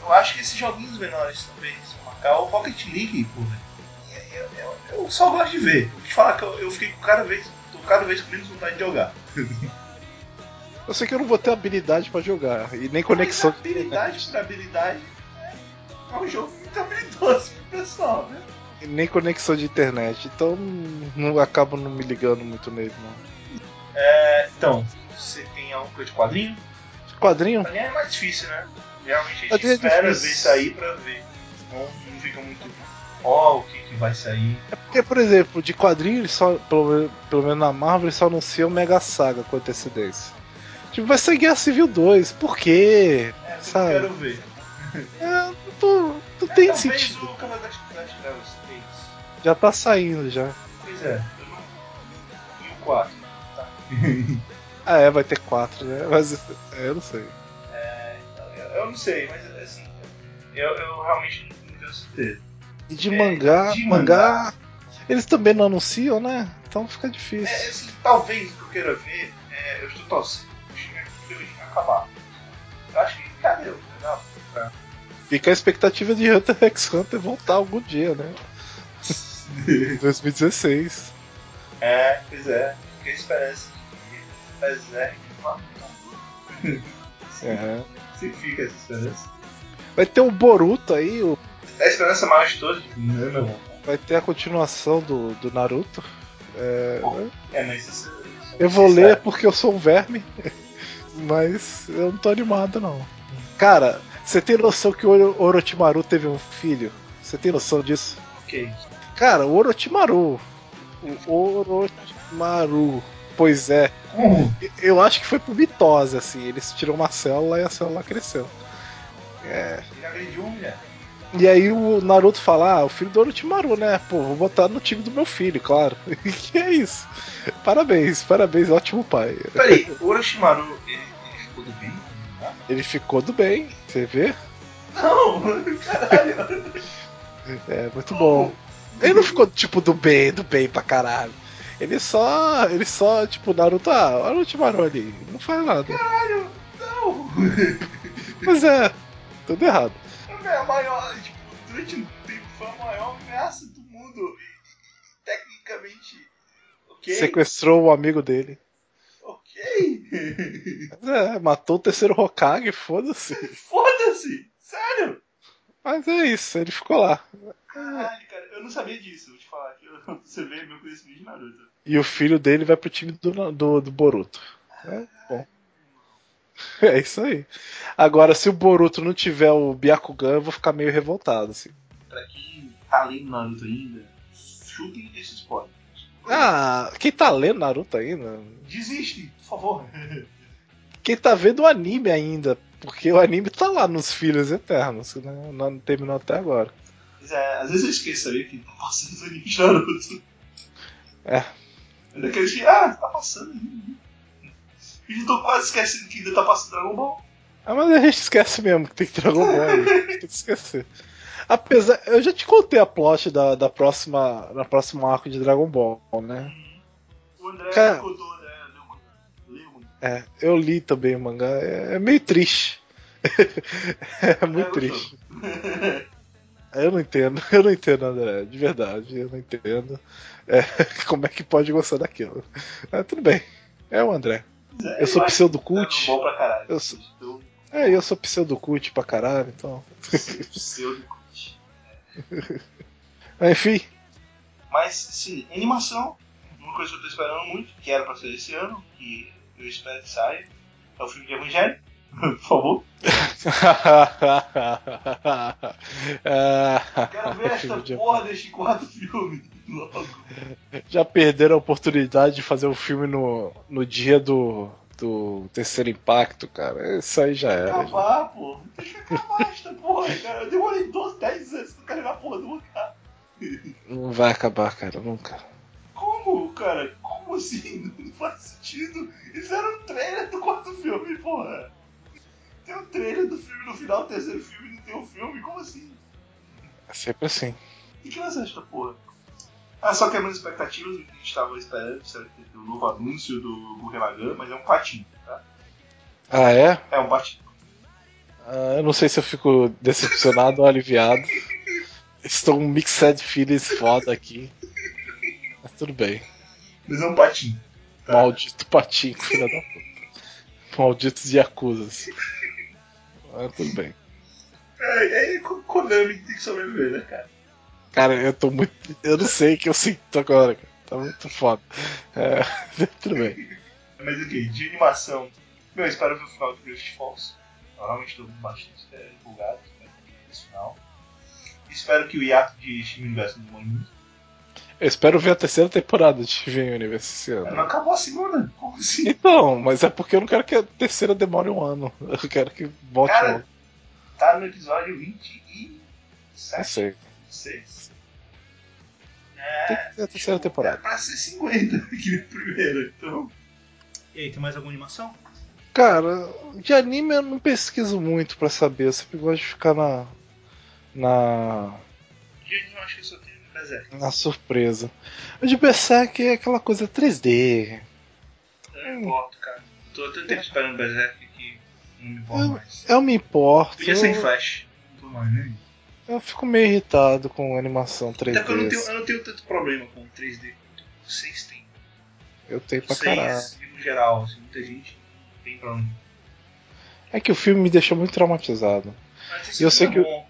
Eu acho que esses joguinhos menores também vão marcar. O Rocket League, porra. Eu, só gosto de ver. Vou te falar que eu, eu fiquei com cada vez. tô cada vez com menos vontade de jogar. Eu sei que eu não vou ter habilidade pra jogar e nem conexão. Mas habilidade por habilidade é um jogo muito habilidoso pro pessoal, né? e nem conexão de internet, então não acabo não me ligando muito nele não. É, então, você tem alguma coisa de quadrinho? Quadrinho? Quadrinho é mais difícil, né? Geralmente a gente é espera ver sair pra ver. Não, não fica muito. Ó, o que, que vai sair. É porque, por exemplo, de quadrinho, eles só, pelo, pelo menos na Marvel, eles só anunciam Mega Saga com antecedência. Tipo, vai ser Guerra Civil 2, por quê? É, eu Sabe? quero ver. É, não, tô- não tem é, talvez sentido. o Cavaleiro das, Trevas 3. Já tá saindo já. Pois é, eu não. E o 4. Tá. Ah, é, vai ter quatro, né? Mas é, eu não sei. É, eu, eu não sei, mas assim. Eu, eu realmente não tenho certeza. E de É, mangá, de mangá, mangá. eles também não anunciam, né? Então fica É, difícil. assim, talvez o que eu queira ver, é, eu estou torcendo pro Kyojin acabar. Eu acho que deu, né? Fica a expectativa de Hunter x Hunter voltar algum dia, né? 2016. É, pois é. Esperança de que Berserk vá É. Se fica essa esperança. Vai ter o Boruto aí, o- É a esperança maior de todos. Não, meu irmão. vai ter a continuação do, do Naruto. É, É, mas isso. isso eu vou isso ler é. porque eu sou um verme, mas eu não tô animado não. Cara, Você tem noção que o Orochimaru teve um filho? Você tem noção disso? Ok. Cara, o Orochimaru. O Orochimaru. Pois é. Como? Eu acho que foi por mitose, assim. Eles tiram uma célula e a célula cresceu. É. Ele agrediu uma mulher. E aí o Naruto fala, ah, o filho do Orochimaru, né? Pô, vou botar no time do meu filho, claro. que é isso. Parabéns, parabéns, ótimo pai. Peraí, o Orochimaru, ele, ele ficou do bem? Ele ficou do bem, você vê? Não, caralho. É, muito bom. Ele não ficou, tipo, do bem, do bem pra caralho. Ele só. Ele só, tipo, Naruto, ah, olha o Orochimaru ali. Não faz nada. Caralho, não. Mas é, tudo errado. É a maior, tipo, durante um tempo foi a maior ameaça do mundo. Tecnicamente, ok. Sequestrou o amigo dele. Ok. É, matou o terceiro Hokage, foda-se. Foda-se, sério. Mas é isso, ele ficou lá. Caralho, cara, eu não sabia disso, vou te falar. eu- Você vê meu conhecimento de Naruto. E o filho dele vai pro time do, do, do Boruto. É, bom. É isso aí. Agora, se o Boruto não tiver o Byakugan, eu vou ficar meio revoltado, assim. Pra quem tá lendo Naruto ainda, chutem esse spoiler. Ah, quem tá lendo Naruto ainda? Desiste, por favor. Quem tá vendo o anime ainda? Porque o anime tá lá nos Filhos Eternos, né? Não terminou até agora. É, às vezes eu esqueço aí que tá passando os animes de Naruto. É. É daqueles que, ah, tá passando ainda. E já tô quase esquecendo que ainda tá passando Dragon Ball. Ah, mas a gente esquece mesmo que tem que Dragon Ball aí. Tem que esquecer. Apesar, eu já te contei a plot da, da próxima, da próxima arco de Dragon Ball, né? O André Cara- contou, né? É, eu li também o mangá. É, é meio triste. é muito É, triste. Eu não entendo, eu não entendo, André, de verdade, eu não entendo. É, como é que pode gostar daquilo? Mas tudo bem, é o André. É, Eu sou pseudo cult. Ball pra caralho. Eu sou- Então, É, eu sou pseudo cult pra caralho, então. pseudo cult. Enfim, Mas, sim, animação, uma coisa que eu tô esperando muito, que era pra ser esse ano, que eu espero que saia, é o filme de Evangelho. Por favor. Quero ver esta Já- porra deste quarto filme. Logo. Já perderam a oportunidade de fazer o filme no, no dia do, do terceiro impacto, cara. Isso aí já era. já. Acabar, pô. Deixa eu acabar esta porra, cara. Eu demorei 12, 10 anos pra carregar a porra do mangá. Não vai acabar, cara, nunca. Como, cara? Como assim? Não faz sentido. Eles eram um trailer do quarto filme, porra. Tem um trailer do filme no final terceiro filme não tem um filme? Como assim? É sempre assim. E que lança esta porra? Ah, só quebrando expectativas, o que a gente tava esperando, certo? O novo anúncio do Gurren mas é um patinho, tá? Ah, é? É um patinho. Ah, eu não sei se eu fico decepcionado ou aliviado. Estou um mixed feelings foda aqui. Mas tudo bem. Mas é um patinho. Tá? Maldito patinho, filha da puta. Malditos Yakuzas. Mas tudo bem. É, é Ko- Konami tem que sobreviver, né, cara? Cara, eu tô muito. Eu não sei o que eu sinto agora, cara. Tá muito foda. É, tudo bem. Mas ok, de animação. Meu, eu espero ver o final de Gravity Falls. Eu realmente estou bastante é, empolgado né, nesse final. Espero que o hiato de Steven Universo não demore muito. Eu espero ver a terceira temporada de Steven Universe esse Não ano. acabou a segunda. Como assim? Então, mas é porque eu não quero que a terceira demore um ano. Eu quero que volte Cara, um. Tá no episódio 27. Não sei. 26. Tem que ter a terceira É temporada. pra ser 50 aqui no primeiro, então. E aí, tem mais alguma animação? Cara, de anime eu não pesquiso muito pra saber. Eu sempre gosto de ficar na. Na. De anime eu acho que eu só tenho Berserk. Na surpresa. O de Berserk é aquela coisa 3D. Eu não importo, cara. Tô há tanto tempo esperando Berserk que não me importa Eu- mais. Eu me importo. Podia ser em Eu, Flash. Não tô mais, né? Eu fico meio irritado com animação 3D. Até porque eu não, tenho, eu não tenho tanto problema com 3D quanto vocês têm. Eu tenho pra caralho. Vocês, e no geral, assim, muita gente tem problema. É que o filme me deixou muito traumatizado. Mas esse Eu sei é que- bom.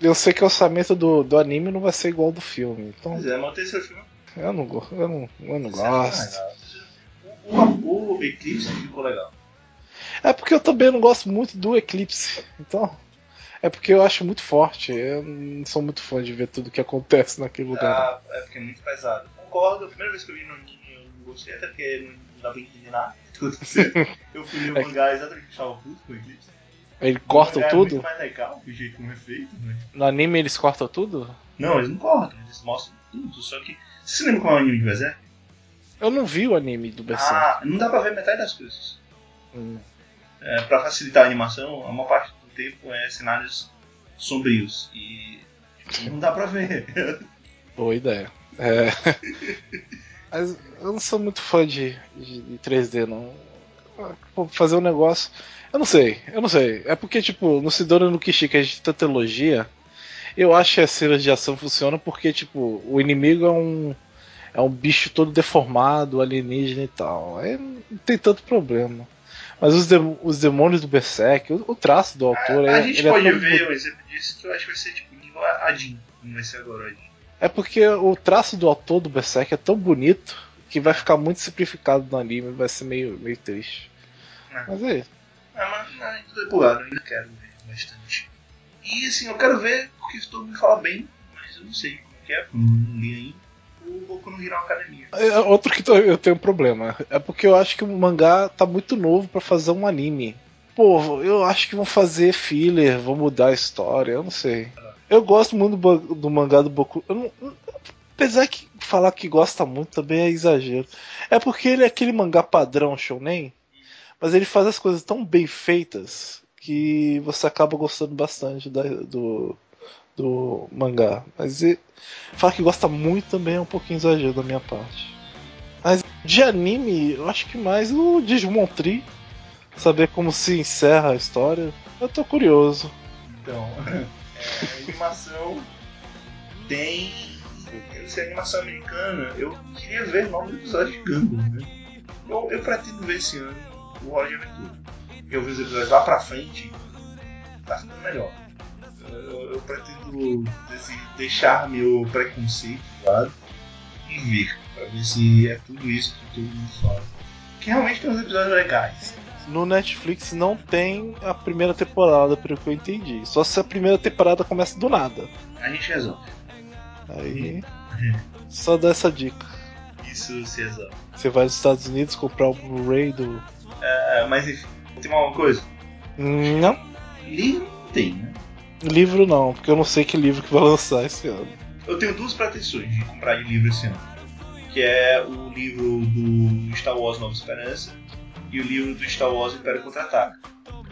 Eu sei que o orçamento do, do anime não vai ser igual ao do filme. Então Pois é, manter seu filme. eu não, eu não, eu não é gosto. O, o, o Eclipse ficou legal. É porque eu também não gosto muito do Eclipse. Então, É porque eu acho muito forte. Eu não sou muito fã de ver tudo que acontece naquele lugar. Ah, é porque é muito pesado. Concordo, a primeira vez que eu vi no anime eu não gostei, até porque não dá pra entender nada. eu fui ler o mangá exatamente que estava puto com isso. Ele cortam É tudo? muito mais legal, do jeito como é feito, né? No anime eles cortam tudo? Não, eles não cortam, eles mostram tudo. Só que. Você se lembra qual é o anime de Berserk? Eu não vi o anime do Berserk. Ah, não dá pra ver metade das coisas. Hum. É, pra facilitar a animação, a maior parte do tempo é cenários sombrios. E não dá pra ver. Boa ideia. É. Mas eu não sou muito fã de, de, de 3D, não. Pô, Fazer um negócio. Eu não sei, eu não sei. É porque, tipo, no Sidora no Kishi, que a gente tanta elogia, eu acho que as cenas de ação funcionam porque, tipo, o inimigo é um. É um bicho todo deformado, alienígena e tal. Aí não tem tanto problema. Mas os, dem- os demônios do Berserk, o, o traço do autor a é. gente ele é pode todo ver um exemplo disso que eu acho que vai ser tipo nível Adin. Não vai ser agora Adin. É porque o traço do autor do Berserk é tão bonito que vai ficar muito simplificado no anime, vai ser meio, meio triste. É. Mas é isso. Ah, mas não, ainda tô empolgado, ainda quero ver bastante. E assim, eu quero ver porque todo mundo fala bem, mas eu não sei como que é, eu não li ainda. Boku no Hero Academia. É Outro que eu tenho um problema. É porque eu acho que o mangá tá muito novo pra fazer um anime. Pô, eu acho que vão fazer filler, vão mudar a história, eu não sei. Eu gosto muito do, do mangá do Boku. eu não- apesar que falar que gosta muito também é exagero. É porque ele é aquele mangá padrão shonen, mas ele faz as coisas tão bem feitas que você acaba gostando bastante da- do, do mangá. Mas falar que gosta muito também é um pouquinho exagero da minha parte. Mas de anime, eu acho que mais o Digimon Tree. Saber como se encerra a história. Eu tô curioso. Então, é, animação tem. Se a animação americana, eu queria ver novos episódios de Gumball, né? Eu, eu pretendo ver esse ano o Roger Aventura. Eu vi os episódios lá pra frente, tá ficando melhor. Eu, eu- pretendo desse- deixar meu preconceito de lado e ver, pra ver se é tudo isso que todo mundo fala. Que realmente tem uns episódios legais. No Netflix não tem a primeira temporada, pelo que eu entendi. Só se a primeira temporada começa do nada. A gente resolve. Aí. Só dá essa dica. Isso se resolve. Você vai nos Estados Unidos comprar o Blu-ray do. É, mas enfim, tem uma coisa. Não, Livro não tem, né? Livro não, porque eu não sei que livro que vai lançar esse ano. Eu tenho duas pretensões de comprar de livro esse ano. Que é o livro do Star Wars Nova Esperança e o livro do Star Wars Império Contra-Ataca.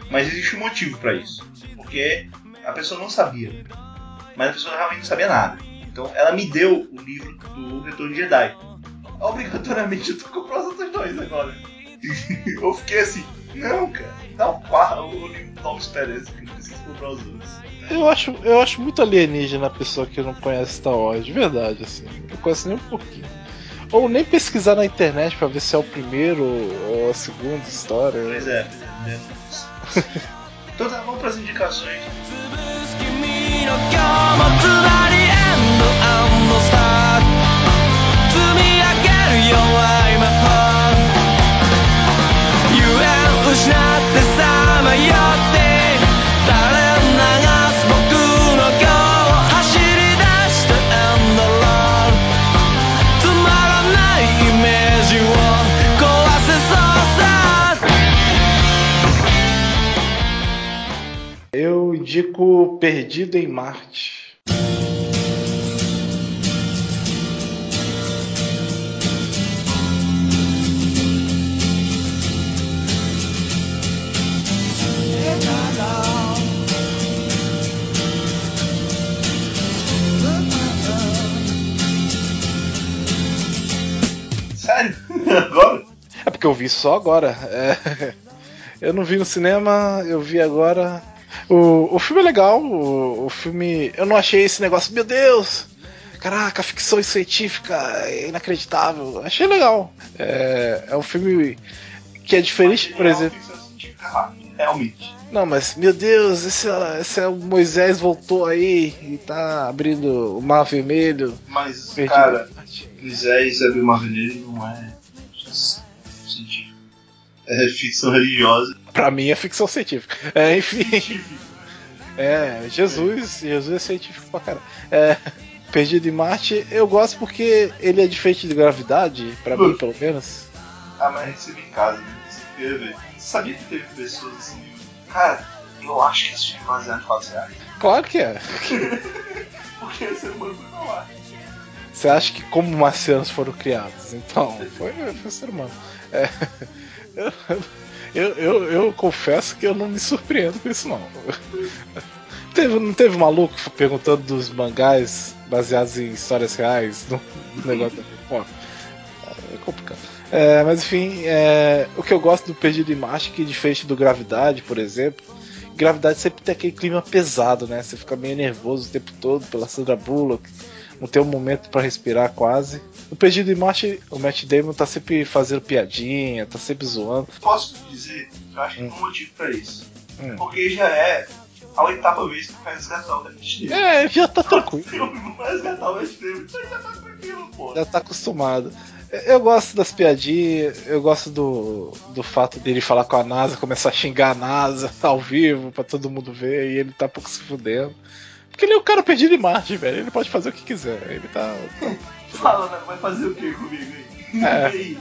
Mas existe um motivo pra isso. Porque a pessoa não sabia. Mas a pessoa realmente não sabia nada. Então ela me deu o livro do Retorno de Jedi. Obrigatoriamente eu tô comprando os outros dois agora. eu fiquei assim, não, cara, dá o, quarto, o livro do Nova Esperança, que eu preciso comprar os outros Eu acho, eu acho muito alienígena a pessoa que não conhece Star Wars, de verdade, assim. Não conhece nem um pouquinho. Ou nem pesquisar na internet pra ver se é o primeiro ou a segunda história. Pois é, né? Então tá, vamos pras indicações. 君の今日もつらりエンドアンドスター積み上げるよ I'm a part ゆえん失ってさまよって indico Perdido em Marte. Sério? Agora? É porque eu vi só agora. É, Eu não vi no cinema, eu vi agora. O, o filme é legal, o, o filme. Eu não achei esse negócio, meu Deus! Caraca, ficção científica é inacreditável. Achei legal. É, é um filme que é diferente, por exemplo. Realmente. Não, mas meu Deus, esse, esse é o Moisés voltou aí e tá abrindo o mar vermelho. Mas, Perdido cara. Moisés abrir uma veneno não é científico. É ficção religiosa. Pra mim é ficção científica. É, enfim. É, Jesus, Jesus é científico pra caralho. É, Perdido em Marte, eu gosto porque ele é diferente de gravidade, pra mim pelo menos. Ah, mas recebi em casa, né? Você sabia que teve pessoas assim? Cara, eu acho que esse filme é baseado em fatos reais. Claro que é. Porque o ser humano foi pra lá. Você acha que como marcianos foram criados? Então, foi, foi ser humano. É, eu, eu, eu, eu confesso que eu não me surpreendo com isso não. Teve, não teve maluco perguntando dos mangás baseados em histórias reais no, negócio Pô, é complicado. É, mas enfim, é, o que eu gosto do Perdido em Marte, que diferente do Gravidade, por exemplo, Gravidade sempre tem aquele clima pesado, né? Você fica meio nervoso o tempo todo pela Sandra Bullock, não tem um momento para respirar quase. No Perdido em Marte, o Matt Damon tá sempre fazendo piadinha, tá sempre zoando. Posso dizer, eu acho que tem um motivo pra isso. Hum. Porque já é a oitava vez que vai resgatar o Damon. É, já tá tranquilo. Vou resgatar o Matt Damon, então já tá tranquilo, pô. já tá acostumado. Eu gosto das piadinhas, eu gosto do, do fato dele falar com a NASA, começar a xingar a NASA ao vivo pra todo mundo ver e ele tá pouco se fudendo. Porque ele é o cara perdido em Marte, velho. Ele pode fazer o que quiser. Ele tá. Fala, né? Vai fazer o que comigo aí? É.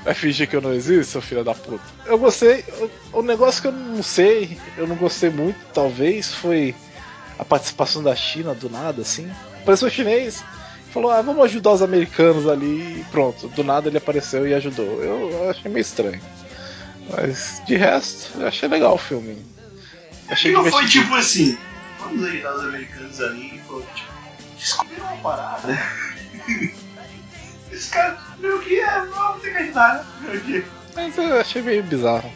Vai fingir que eu não existo, seu filho da puta. Eu gostei. O, o negócio que eu não sei, eu não gostei muito, talvez, foi a participação da China do nada, assim. Apareceu o chinês, falou, ah, vamos ajudar os americanos ali e pronto. Do nada ele apareceu e ajudou. Eu, achei meio estranho. Mas de resto, eu achei legal o filme. Achei E não foi tipo assim, vamos ajudar os americanos ali e pronto, tipo, descobriram uma parada. Esse cara descobriu que é, vamos ter que ajudar, né? Aqui. Mas eu achei meio bizarro.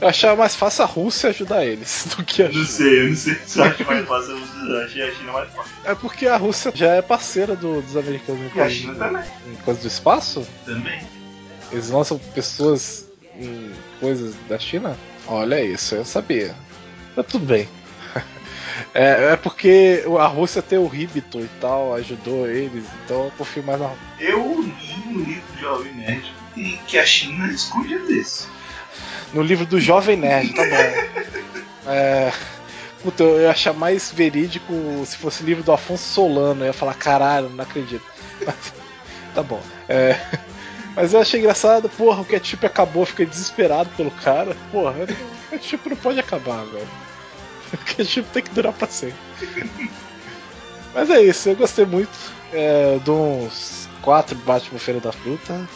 Eu achava mais fácil a Rússia ajudar eles do que a China. não sei, eu não sei se eu acho mais fácil, eu achei a China mais fácil. É porque a Rússia já é parceira do- dos americanos E a China também. em coisa do espaço? Também. Eles lançam pessoas em coisas da China? Olha isso, eu sabia. Mas tudo bem. É, é porque a Rússia tem o Ribiton e tal, ajudou eles, então eu confio mais na Eu li no livro de Jovem Nerd e que a China esconde a desse. No livro do Jovem Nerd, tá bom. É. Puta, eu ia achar mais verídico se fosse livro do Afonso Solano. Eu ia falar, caralho, não acredito. Mas, tá bom. É, mas eu achei engraçado, porra, o ketchup acabou, fiquei desesperado pelo cara. Porra, o ketchup não pode acabar, velho. O ketchup tem que durar pra sempre. Mas é isso, eu gostei muito. É, de uns quatro Batman Feira da Fruta.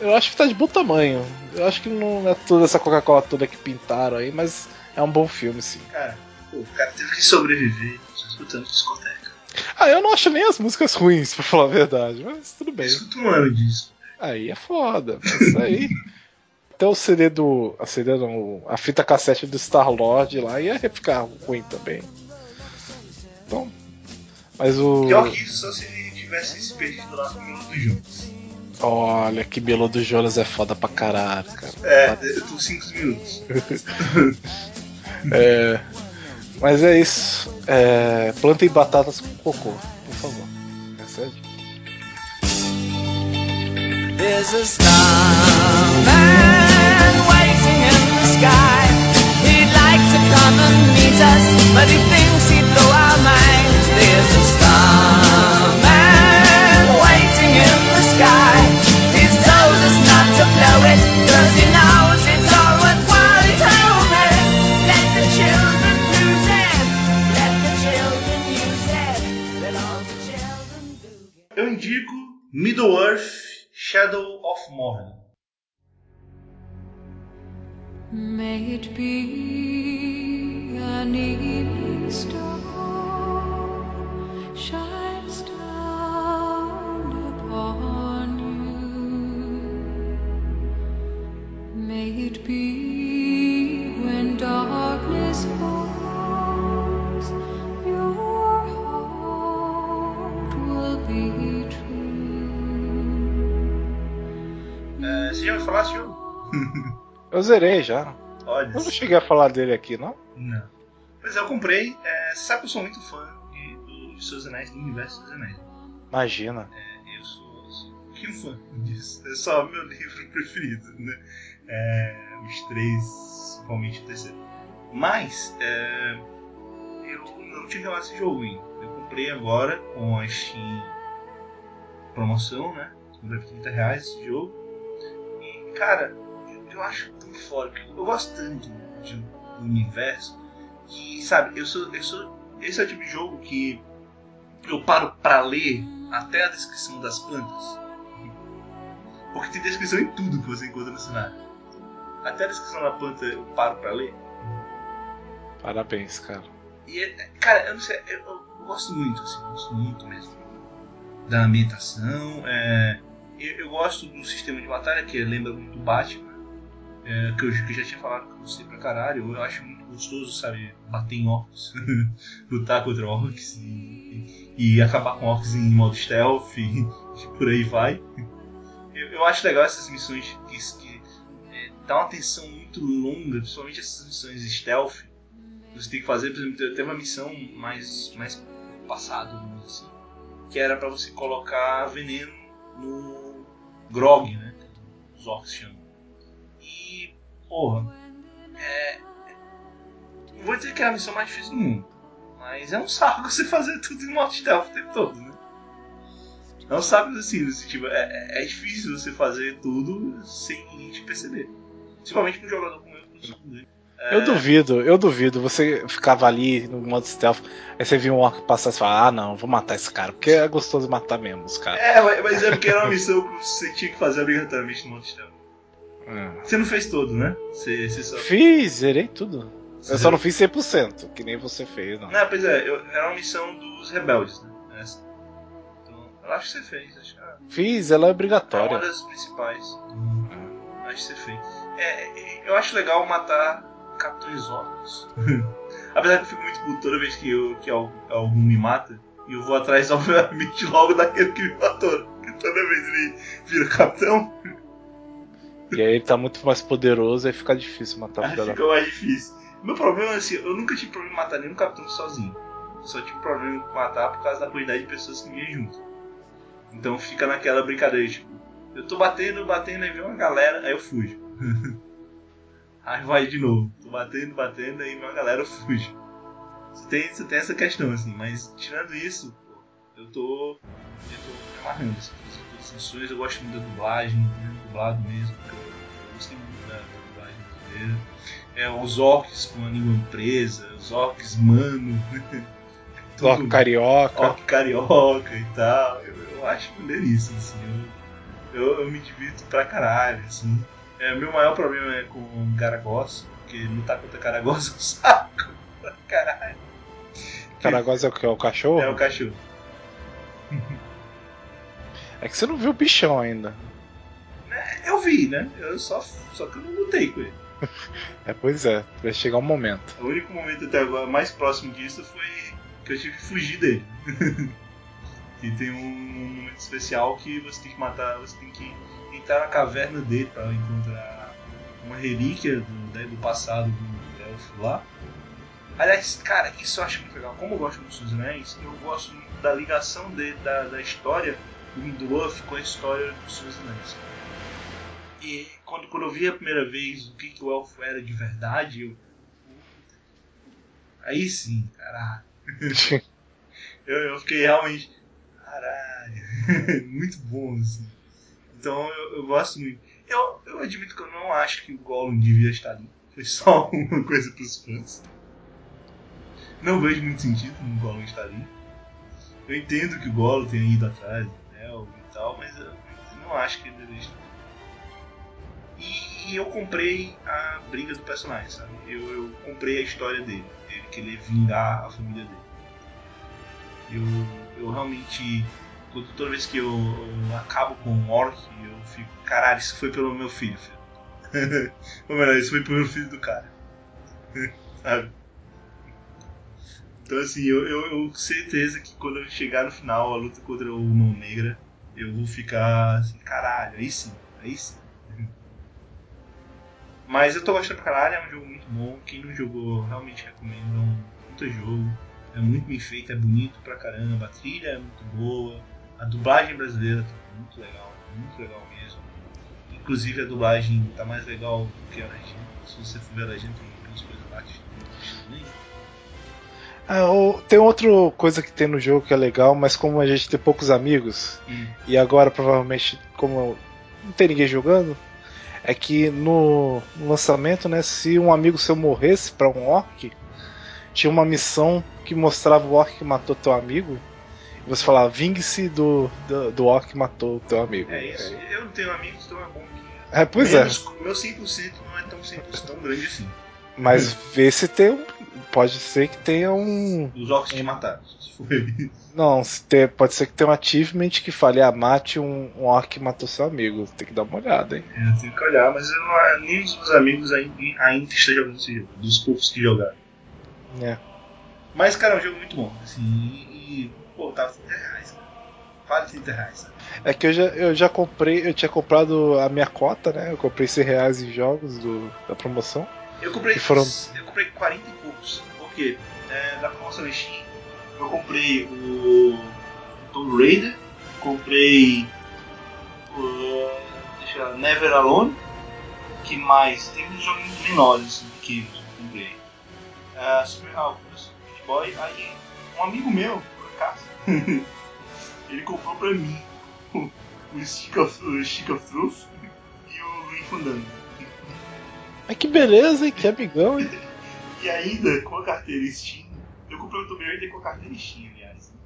Eu acho que tá de bom tamanho. Eu acho que não é toda essa Coca-Cola toda que pintaram aí, mas é um bom filme, sim. Cara, o cara teve que sobreviver só escutando discoteca. Ah, eu não acho nem as músicas ruins, pra falar a verdade, mas tudo bem. Escuta um ano disso. Aí é foda, mas isso aí. Até o CD do. A CD não, a fita cassete do Star Lord lá ia ficar ruim também. Então. Mas o. Pior que isso, só se ele tivesse se perdido lá no Milo do Jones. Olha, que Belo do Jonas é foda pra caralho, cara. É, eu tô 5 minutos. É, mas é isso. É, plantem batatas com cocô, por favor. There's a starman waiting in the sky. He'd like to come and meet us, but he thinks he'd blow our minds. There's a starman waiting in the sky. He's told us not to blow it, cause he knows it's all worthwhile. He told me, let the children. Eu indico Middle Earth Shadow of Mordor. May it be an evening star shines down upon you. May it be when darkness falls, É, desse jogo? Eu zerei já. Olha. Eu não cheguei a falar dele aqui, não? Não. Pois é, eu comprei. É, sabe que eu sou muito fã de, do, de Seus Anéis, do universo dos Anéis. Imagina. Eu sou, sou um pouquinho fã disso. É só o meu livro preferido, né? É, os três, principalmente o terceiro. Mas, é, eu não tinha jogado esse jogo ainda. Eu comprei agora com a Steam promoção, né? Comprei por 30 reais esse jogo. Cara, eu, eu acho tão foda, eu gosto tanto de, do universo que, sabe, eu sou, eu sou. Esse é o tipo de jogo que eu paro pra ler até a descrição das plantas. Porque tem descrição em tudo que você encontra no cenário. Até a descrição da planta eu paro pra ler. Parabéns, cara. E, é- cara, eu não sei, eu, eu gosto muito, assim, gosto muito mesmo. Da ambientação, é, eu, eu gosto do sistema de batalha, que lembra muito Batman, é, que, eu, que eu já tinha falado com você pra caralho. Eu acho muito gostoso, sabe, bater em orcs, lutar contra orcs e, e acabar com orcs em modo stealth e, e por aí vai. Eu, eu acho legal essas missões que, que é, dá uma tensão muito longa, principalmente essas missões stealth você tem que fazer, por exemplo, teve uma missão mais, mais dizer assim, que era pra você colocar veneno no grog, né? que Os orcs chamam. E, porra, é. Não vou dizer que é a missão mais difícil do mundo, mas é um saco você fazer tudo em modo stealth o tempo todo, né? É um saco assim, tipo, é, é- é difícil você fazer tudo sem ninguém te perceber. Principalmente com um jogador como eu, que eu? Eu duvido, eu duvido. Você ficava ali no modo stealth, aí você viu um orc passar e fala, ah não, vou matar esse cara, porque é gostoso matar mesmo os caras. É, mas- é porque era uma missão que você tinha que fazer obrigatoriamente no modo stealth. É. Você não fez todo, né? Você, você só. Fiz, zerei tudo. você Eu só não fiz 100%, que nem você fez, não. Não, pois é, eu- era uma missão dos rebeldes, né? Essa. Então, eu acho que você fez, acho que é Fiz, ela é é uma obrigatória. das principais. Então, acho que você fez. É, eu acho legal matar capitães orcs. Apesar que eu fico muito puto toda vez que, eu, que al- algum me mata, e eu vou atrás, obviamente, logo daquele que me matou. Toda vez ele vira capitão, E aí ele tá muito mais poderoso, aí fica difícil matar o filho da fica mais difícil. Meu problema é assim, eu nunca tive problema em matar nenhum capitão sozinho. Só tive problema em matar por causa da quantidade de pessoas que vinham junto. Então fica naquela brincadeira, tipo, eu tô batendo, batendo, aí vem uma galera, aí eu fujo. aí vai de novo. Batendo, batendo, aí uma galera, fujo. Você tem, você tem essa questão, assim, mas tirando isso, pô, eu tô. Eu tô me amarrando, assim, todas as missões, eu gosto muito da dublagem, muito dublado mesmo, porque eu, gostei muito da, da dublagem brasileira. É, os orcs com a língua presa, os orcs mano. Orc carioca. orc carioca e tal. Eu, eu acho maneiríssimo, assim. Eu, eu, eu me divirto pra caralho, assim. É, meu maior problema é com Garagos, porque lutar contra Garagos é um saco caralho. Caragosa é o que? É o cachorro? É o cachorro. É que você não viu o bichão ainda. Eu vi, né? Eu só, só que eu não lutei com ele. É, pois é, vai chegar um momento. O único momento até agora mais próximo disso foi que eu tive que fugir dele. e tem um momento especial que você tem que matar, você tem que entrar na caverna dele para encontrar uma relíquia do, né, do passado do elfo lá. Aliás, cara, isso eu acho muito legal. Como eu gosto muito dos Anéis, eu gosto muito da ligação dele, da, da história do Middle-earth com a história dos Seus Anéis. E quando, quando eu vi a primeira vez o que, que o elfo era de verdade, eu. Aí sim, caralho. Eu, eu fiquei realmente. Caralho. muito bom, assim. Então eu, eu gosto muito. Eu, eu admito que eu não acho que o Gollum devia estar ali. Foi só uma coisa pros fãs. Não vejo muito sentido no Gollum estar ali. Eu entendo que o Gollum tenha ido atrás do Anel e tal, mas eu não acho que ele deveria estar. E, eu comprei a briga do personagem, sabe? Eu, eu comprei a história dele, ele querer vingar a família dele. Eu, eu realmente, toda vez que eu, eu acabo com um orc, eu fico, caralho, isso foi pelo meu filho, filho. Ou melhor, isso foi pelo filho do cara. sabe? Então assim, eu, eu, eu certeza que quando eu chegar no final, a luta contra o Mão Negra, eu vou ficar assim, caralho, aí sim, aí sim. Mas eu tô gostando pra caralho, é um jogo muito bom. Quem não jogou, realmente recomendo. É um puta jogo. É muito bem feito, é bonito pra caramba. A trilha é muito boa. A dublagem brasileira tá muito legal, muito legal mesmo. Inclusive a dublagem tá mais legal do que a legenda. Se você for ver a legenda, tem algumas coisas lá que também. Ah, tem outra coisa que tem no jogo que é legal, mas como a gente tem poucos amigos, Hum. e agora provavelmente como não tem ninguém jogando, é que no, lançamento, né, se um amigo seu morresse pra um orc, tinha uma missão que mostrava o orc que matou teu amigo, você falava, vingue-se do, do, do orc que matou o teu amigo. É isso. Eu não tenho amigos, então é bom que. É, pois Menos- Meu 100% não é tão 100% tão grande assim. é. Mas vê se tem um. Pode ser que tenha um. Os orcs te mataram. Não, se tem- pode ser que tenha um achievement que fale, ah, mate um, um orc que matou seu amigo. Tem que dar uma olhada, hein? É, tem que olhar, mas eu nem os meus amigos ainda, ainda estão jogando esse jogo. Dos poucos que jogaram. É. Mas, cara, é um jogo muito bom. Assim, e pô, tava 30 reais, cara. Vale 30 reais? É que eu já, eu já comprei, eu tinha comprado a minha cota, né? Eu comprei 100 reais em jogos do, da promoção. Eu comprei, foram- eu comprei 40 e poucos. Porque é, da promoção Steam, eu comprei o Tomb Raider, comprei o deixa eu ver, Never Alone, que mais? Tem uns joguinhos menores, pequenos, que eu comprei. Ah, Super, ah, Super Meat Boy, aí um amigo meu, acaso, ele comprou pra mim o, o Stick of, o Stick of Truth e o Green Fandango. Mas que beleza, hein? Que amigão, hein? E ainda com a carteira Steam, eu comprei o Tomb Raider com a carteira Steam, aliás. né?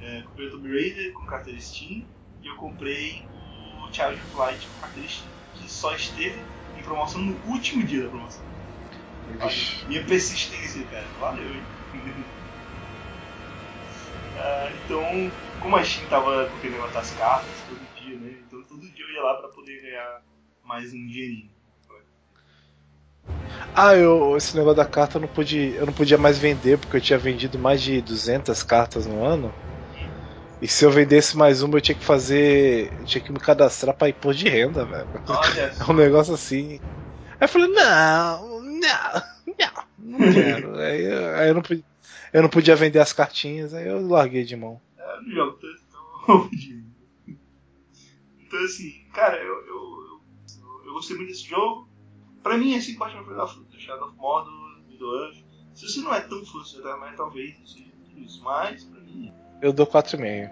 É, comprei o Tomb Raider com carteira Steam e eu comprei o Child of Light com carteira Steam, que só esteve em promoção no último dia da promoção. Minha persistência, cara, valeu, hein? Ah, então, como a Steam tava com aquele negócio das cartas todo dia, né? Então todo dia eu ia lá pra poder ganhar mais um dinheirinho. Ah, eu, esse negócio da carta eu não, pude, eu não podia mais vender porque eu tinha vendido mais de 200 cartas no ano. E se eu vendesse mais uma, eu tinha que fazer. Eu tinha que me cadastrar pra imposto de renda, velho. Olha É um negócio assim. Aí eu falei, não, não, não, não quero. aí, eu- aí eu, não podia, eu não podia vender as cartinhas, aí eu larguei de mão. Eu não jogo tanto, então. então, assim, cara, eu, eu, eu, eu gostei muito desse jogo. Pra mim, assim, Batman foi da fruta. Shadow of Mordor, Middle-earth. Se você não é tão de Metal, talvez seja tudo isso. Mas, pra mim, Eu dou 4,5.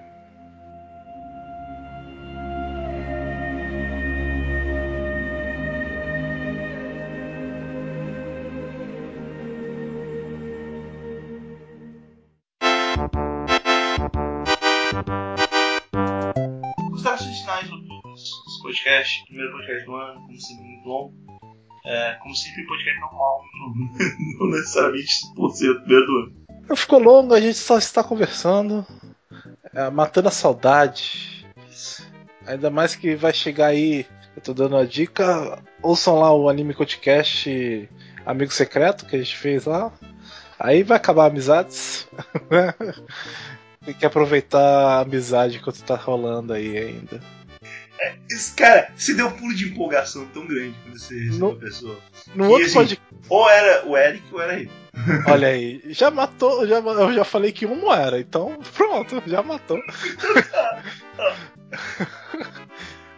Podcast, primeiro podcast do ano, como sempre, muito longo. É, como sempre, podcast normal, não, necessariamente por ser o primeiro do ano. Ficou longo, a gente só está conversando, é, matando a saudade. Ainda mais que vai chegar aí, eu tô dando a dica, ouçam lá o Anime Podcast Amigo Secreto que a gente fez lá. Aí vai acabar amizades. Tem que aproveitar a amizade enquanto tá rolando aí ainda. Esse cara, você deu um pulo de empolgação tão grande quando você recebeu a pessoa. No E outro assim, podcast. Ou era o Eric ou era ele. Olha aí, já matou, já, eu já falei que um era, então pronto, já matou.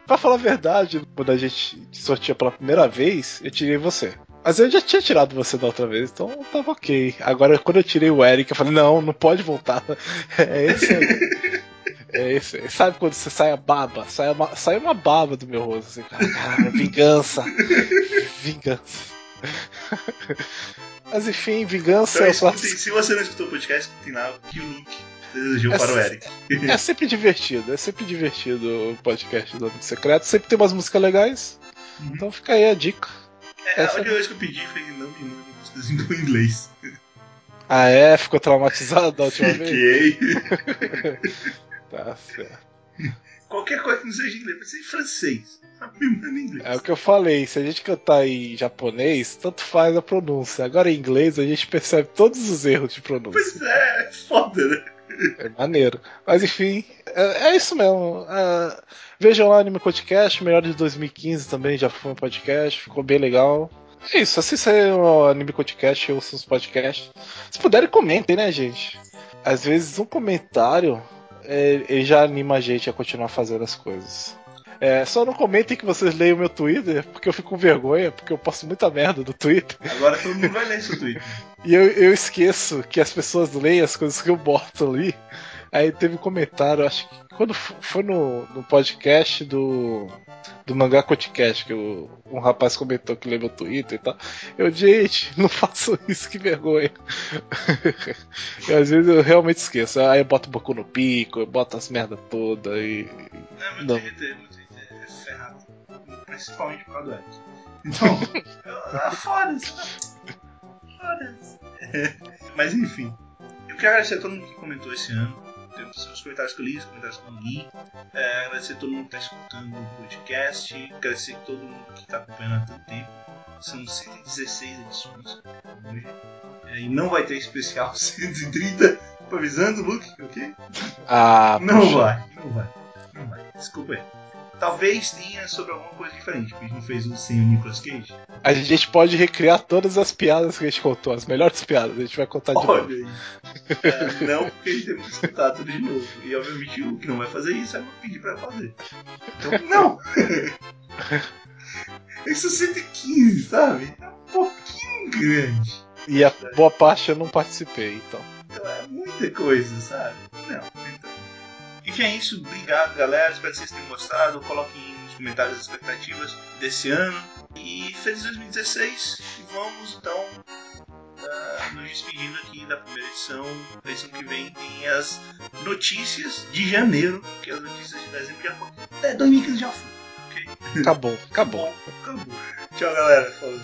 pra falar a verdade, quando a gente sortia pela primeira vez, eu tirei você. Mas eu já tinha tirado você da outra vez, então tava ok. Agora, quando eu tirei o Eric, eu falei, não, não pode voltar. É esse aí. É esse aí. Sabe quando você sai a baba? Sai uma, sai uma baba do meu rosto, assim, cara, cara, vingança. Vingança. Mas enfim, vingança Então, é o escutem, clássico. se você não escutou o podcast, tem lá que o Luke desejou para o Eric. É sempre divertido, é sempre divertido o podcast do Amigo Secreto. Sempre tem umas músicas legais. Uhum. Então fica aí a dica. É, Essa- a única coisa que eu pedi foi que não me mandem músicas em inglês. Ah é? Ficou traumatizado da última vez? Fiquei. Tá certo. Qualquer coisa que não seja em inglês, pode ser em francês. Inglês. É o que eu falei, se a gente cantar em japonês, tanto faz a pronúncia. Agora em inglês a gente percebe todos os erros de pronúncia. Pois é, é foda, né? É maneiro. Mas enfim, é, é isso mesmo. É, vejam lá Anime Podcast, melhor de 2015 também, já foi um podcast, ficou bem legal. É isso, assistam o Anime Podcast, ouçam os podcasts. Se puderem, comentem, né, gente? Às vezes um comentário ele já anima a gente a continuar fazendo as coisas. É, só não comentem que vocês leiam o meu Twitter, porque eu fico com vergonha, porque eu posto muita merda no Twitter. Agora todo mundo vai ler seu tweet. E eu, eu esqueço que as pessoas leem as coisas que eu boto ali. Aí teve um comentário, acho que quando foi no, no podcast do, do Mangá Podcast, que um rapaz comentou que lê meu Twitter e tal. Eu, gente, não façam isso, que vergonha. e às vezes eu realmente esqueço. Aí eu boto o Boku no Pico, eu boto as merda toda e. Não, meu Não. Twitter, meu Twitter é ferrado. Principalmente por causa do X. Então, eu- ah, foda-se. Foda-se. Mas enfim. Eu quero agradecer a todo mundo que comentou esse ano. Tem os comentários que eu li, os comentários que eu não li. É, agradecer a todo mundo que está escutando o podcast. Agradecer a todo mundo que está acompanhando há tanto tempo. São 116 edições hoje. É, e não vai ter especial 130. Tô avisando, Luke, ok? Ah, Não puxa. vai, não vai, não vai. Desculpa aí. Talvez tenha sobre alguma coisa diferente, porque a gente não fez o sem o Nicolas Cage. A gente pode recriar todas as piadas que a gente contou, as melhores piadas, a gente vai contar de Olha novo. É, não porque a gente teve que escutar tudo de novo. E obviamente o que não vai fazer isso é pedir pra fazer. Então, não! Isso é 115, sabe? É um pouquinho grande. E a boa parte eu não participei, então. Então é muita coisa, sabe? Não. Enfim, é isso. Obrigado, galera. Espero que vocês tenham gostado. Coloquem nos comentários as expectativas desse ano. E feliz 2016. E vamos, então, uh, nos despedindo aqui da primeira edição. Na edição que vem tem as notícias de janeiro, que as notícias de dezembro já foram. Até 2015 já foi. Ok? Acabou, acabou. Acabou. Tchau, galera. Falou.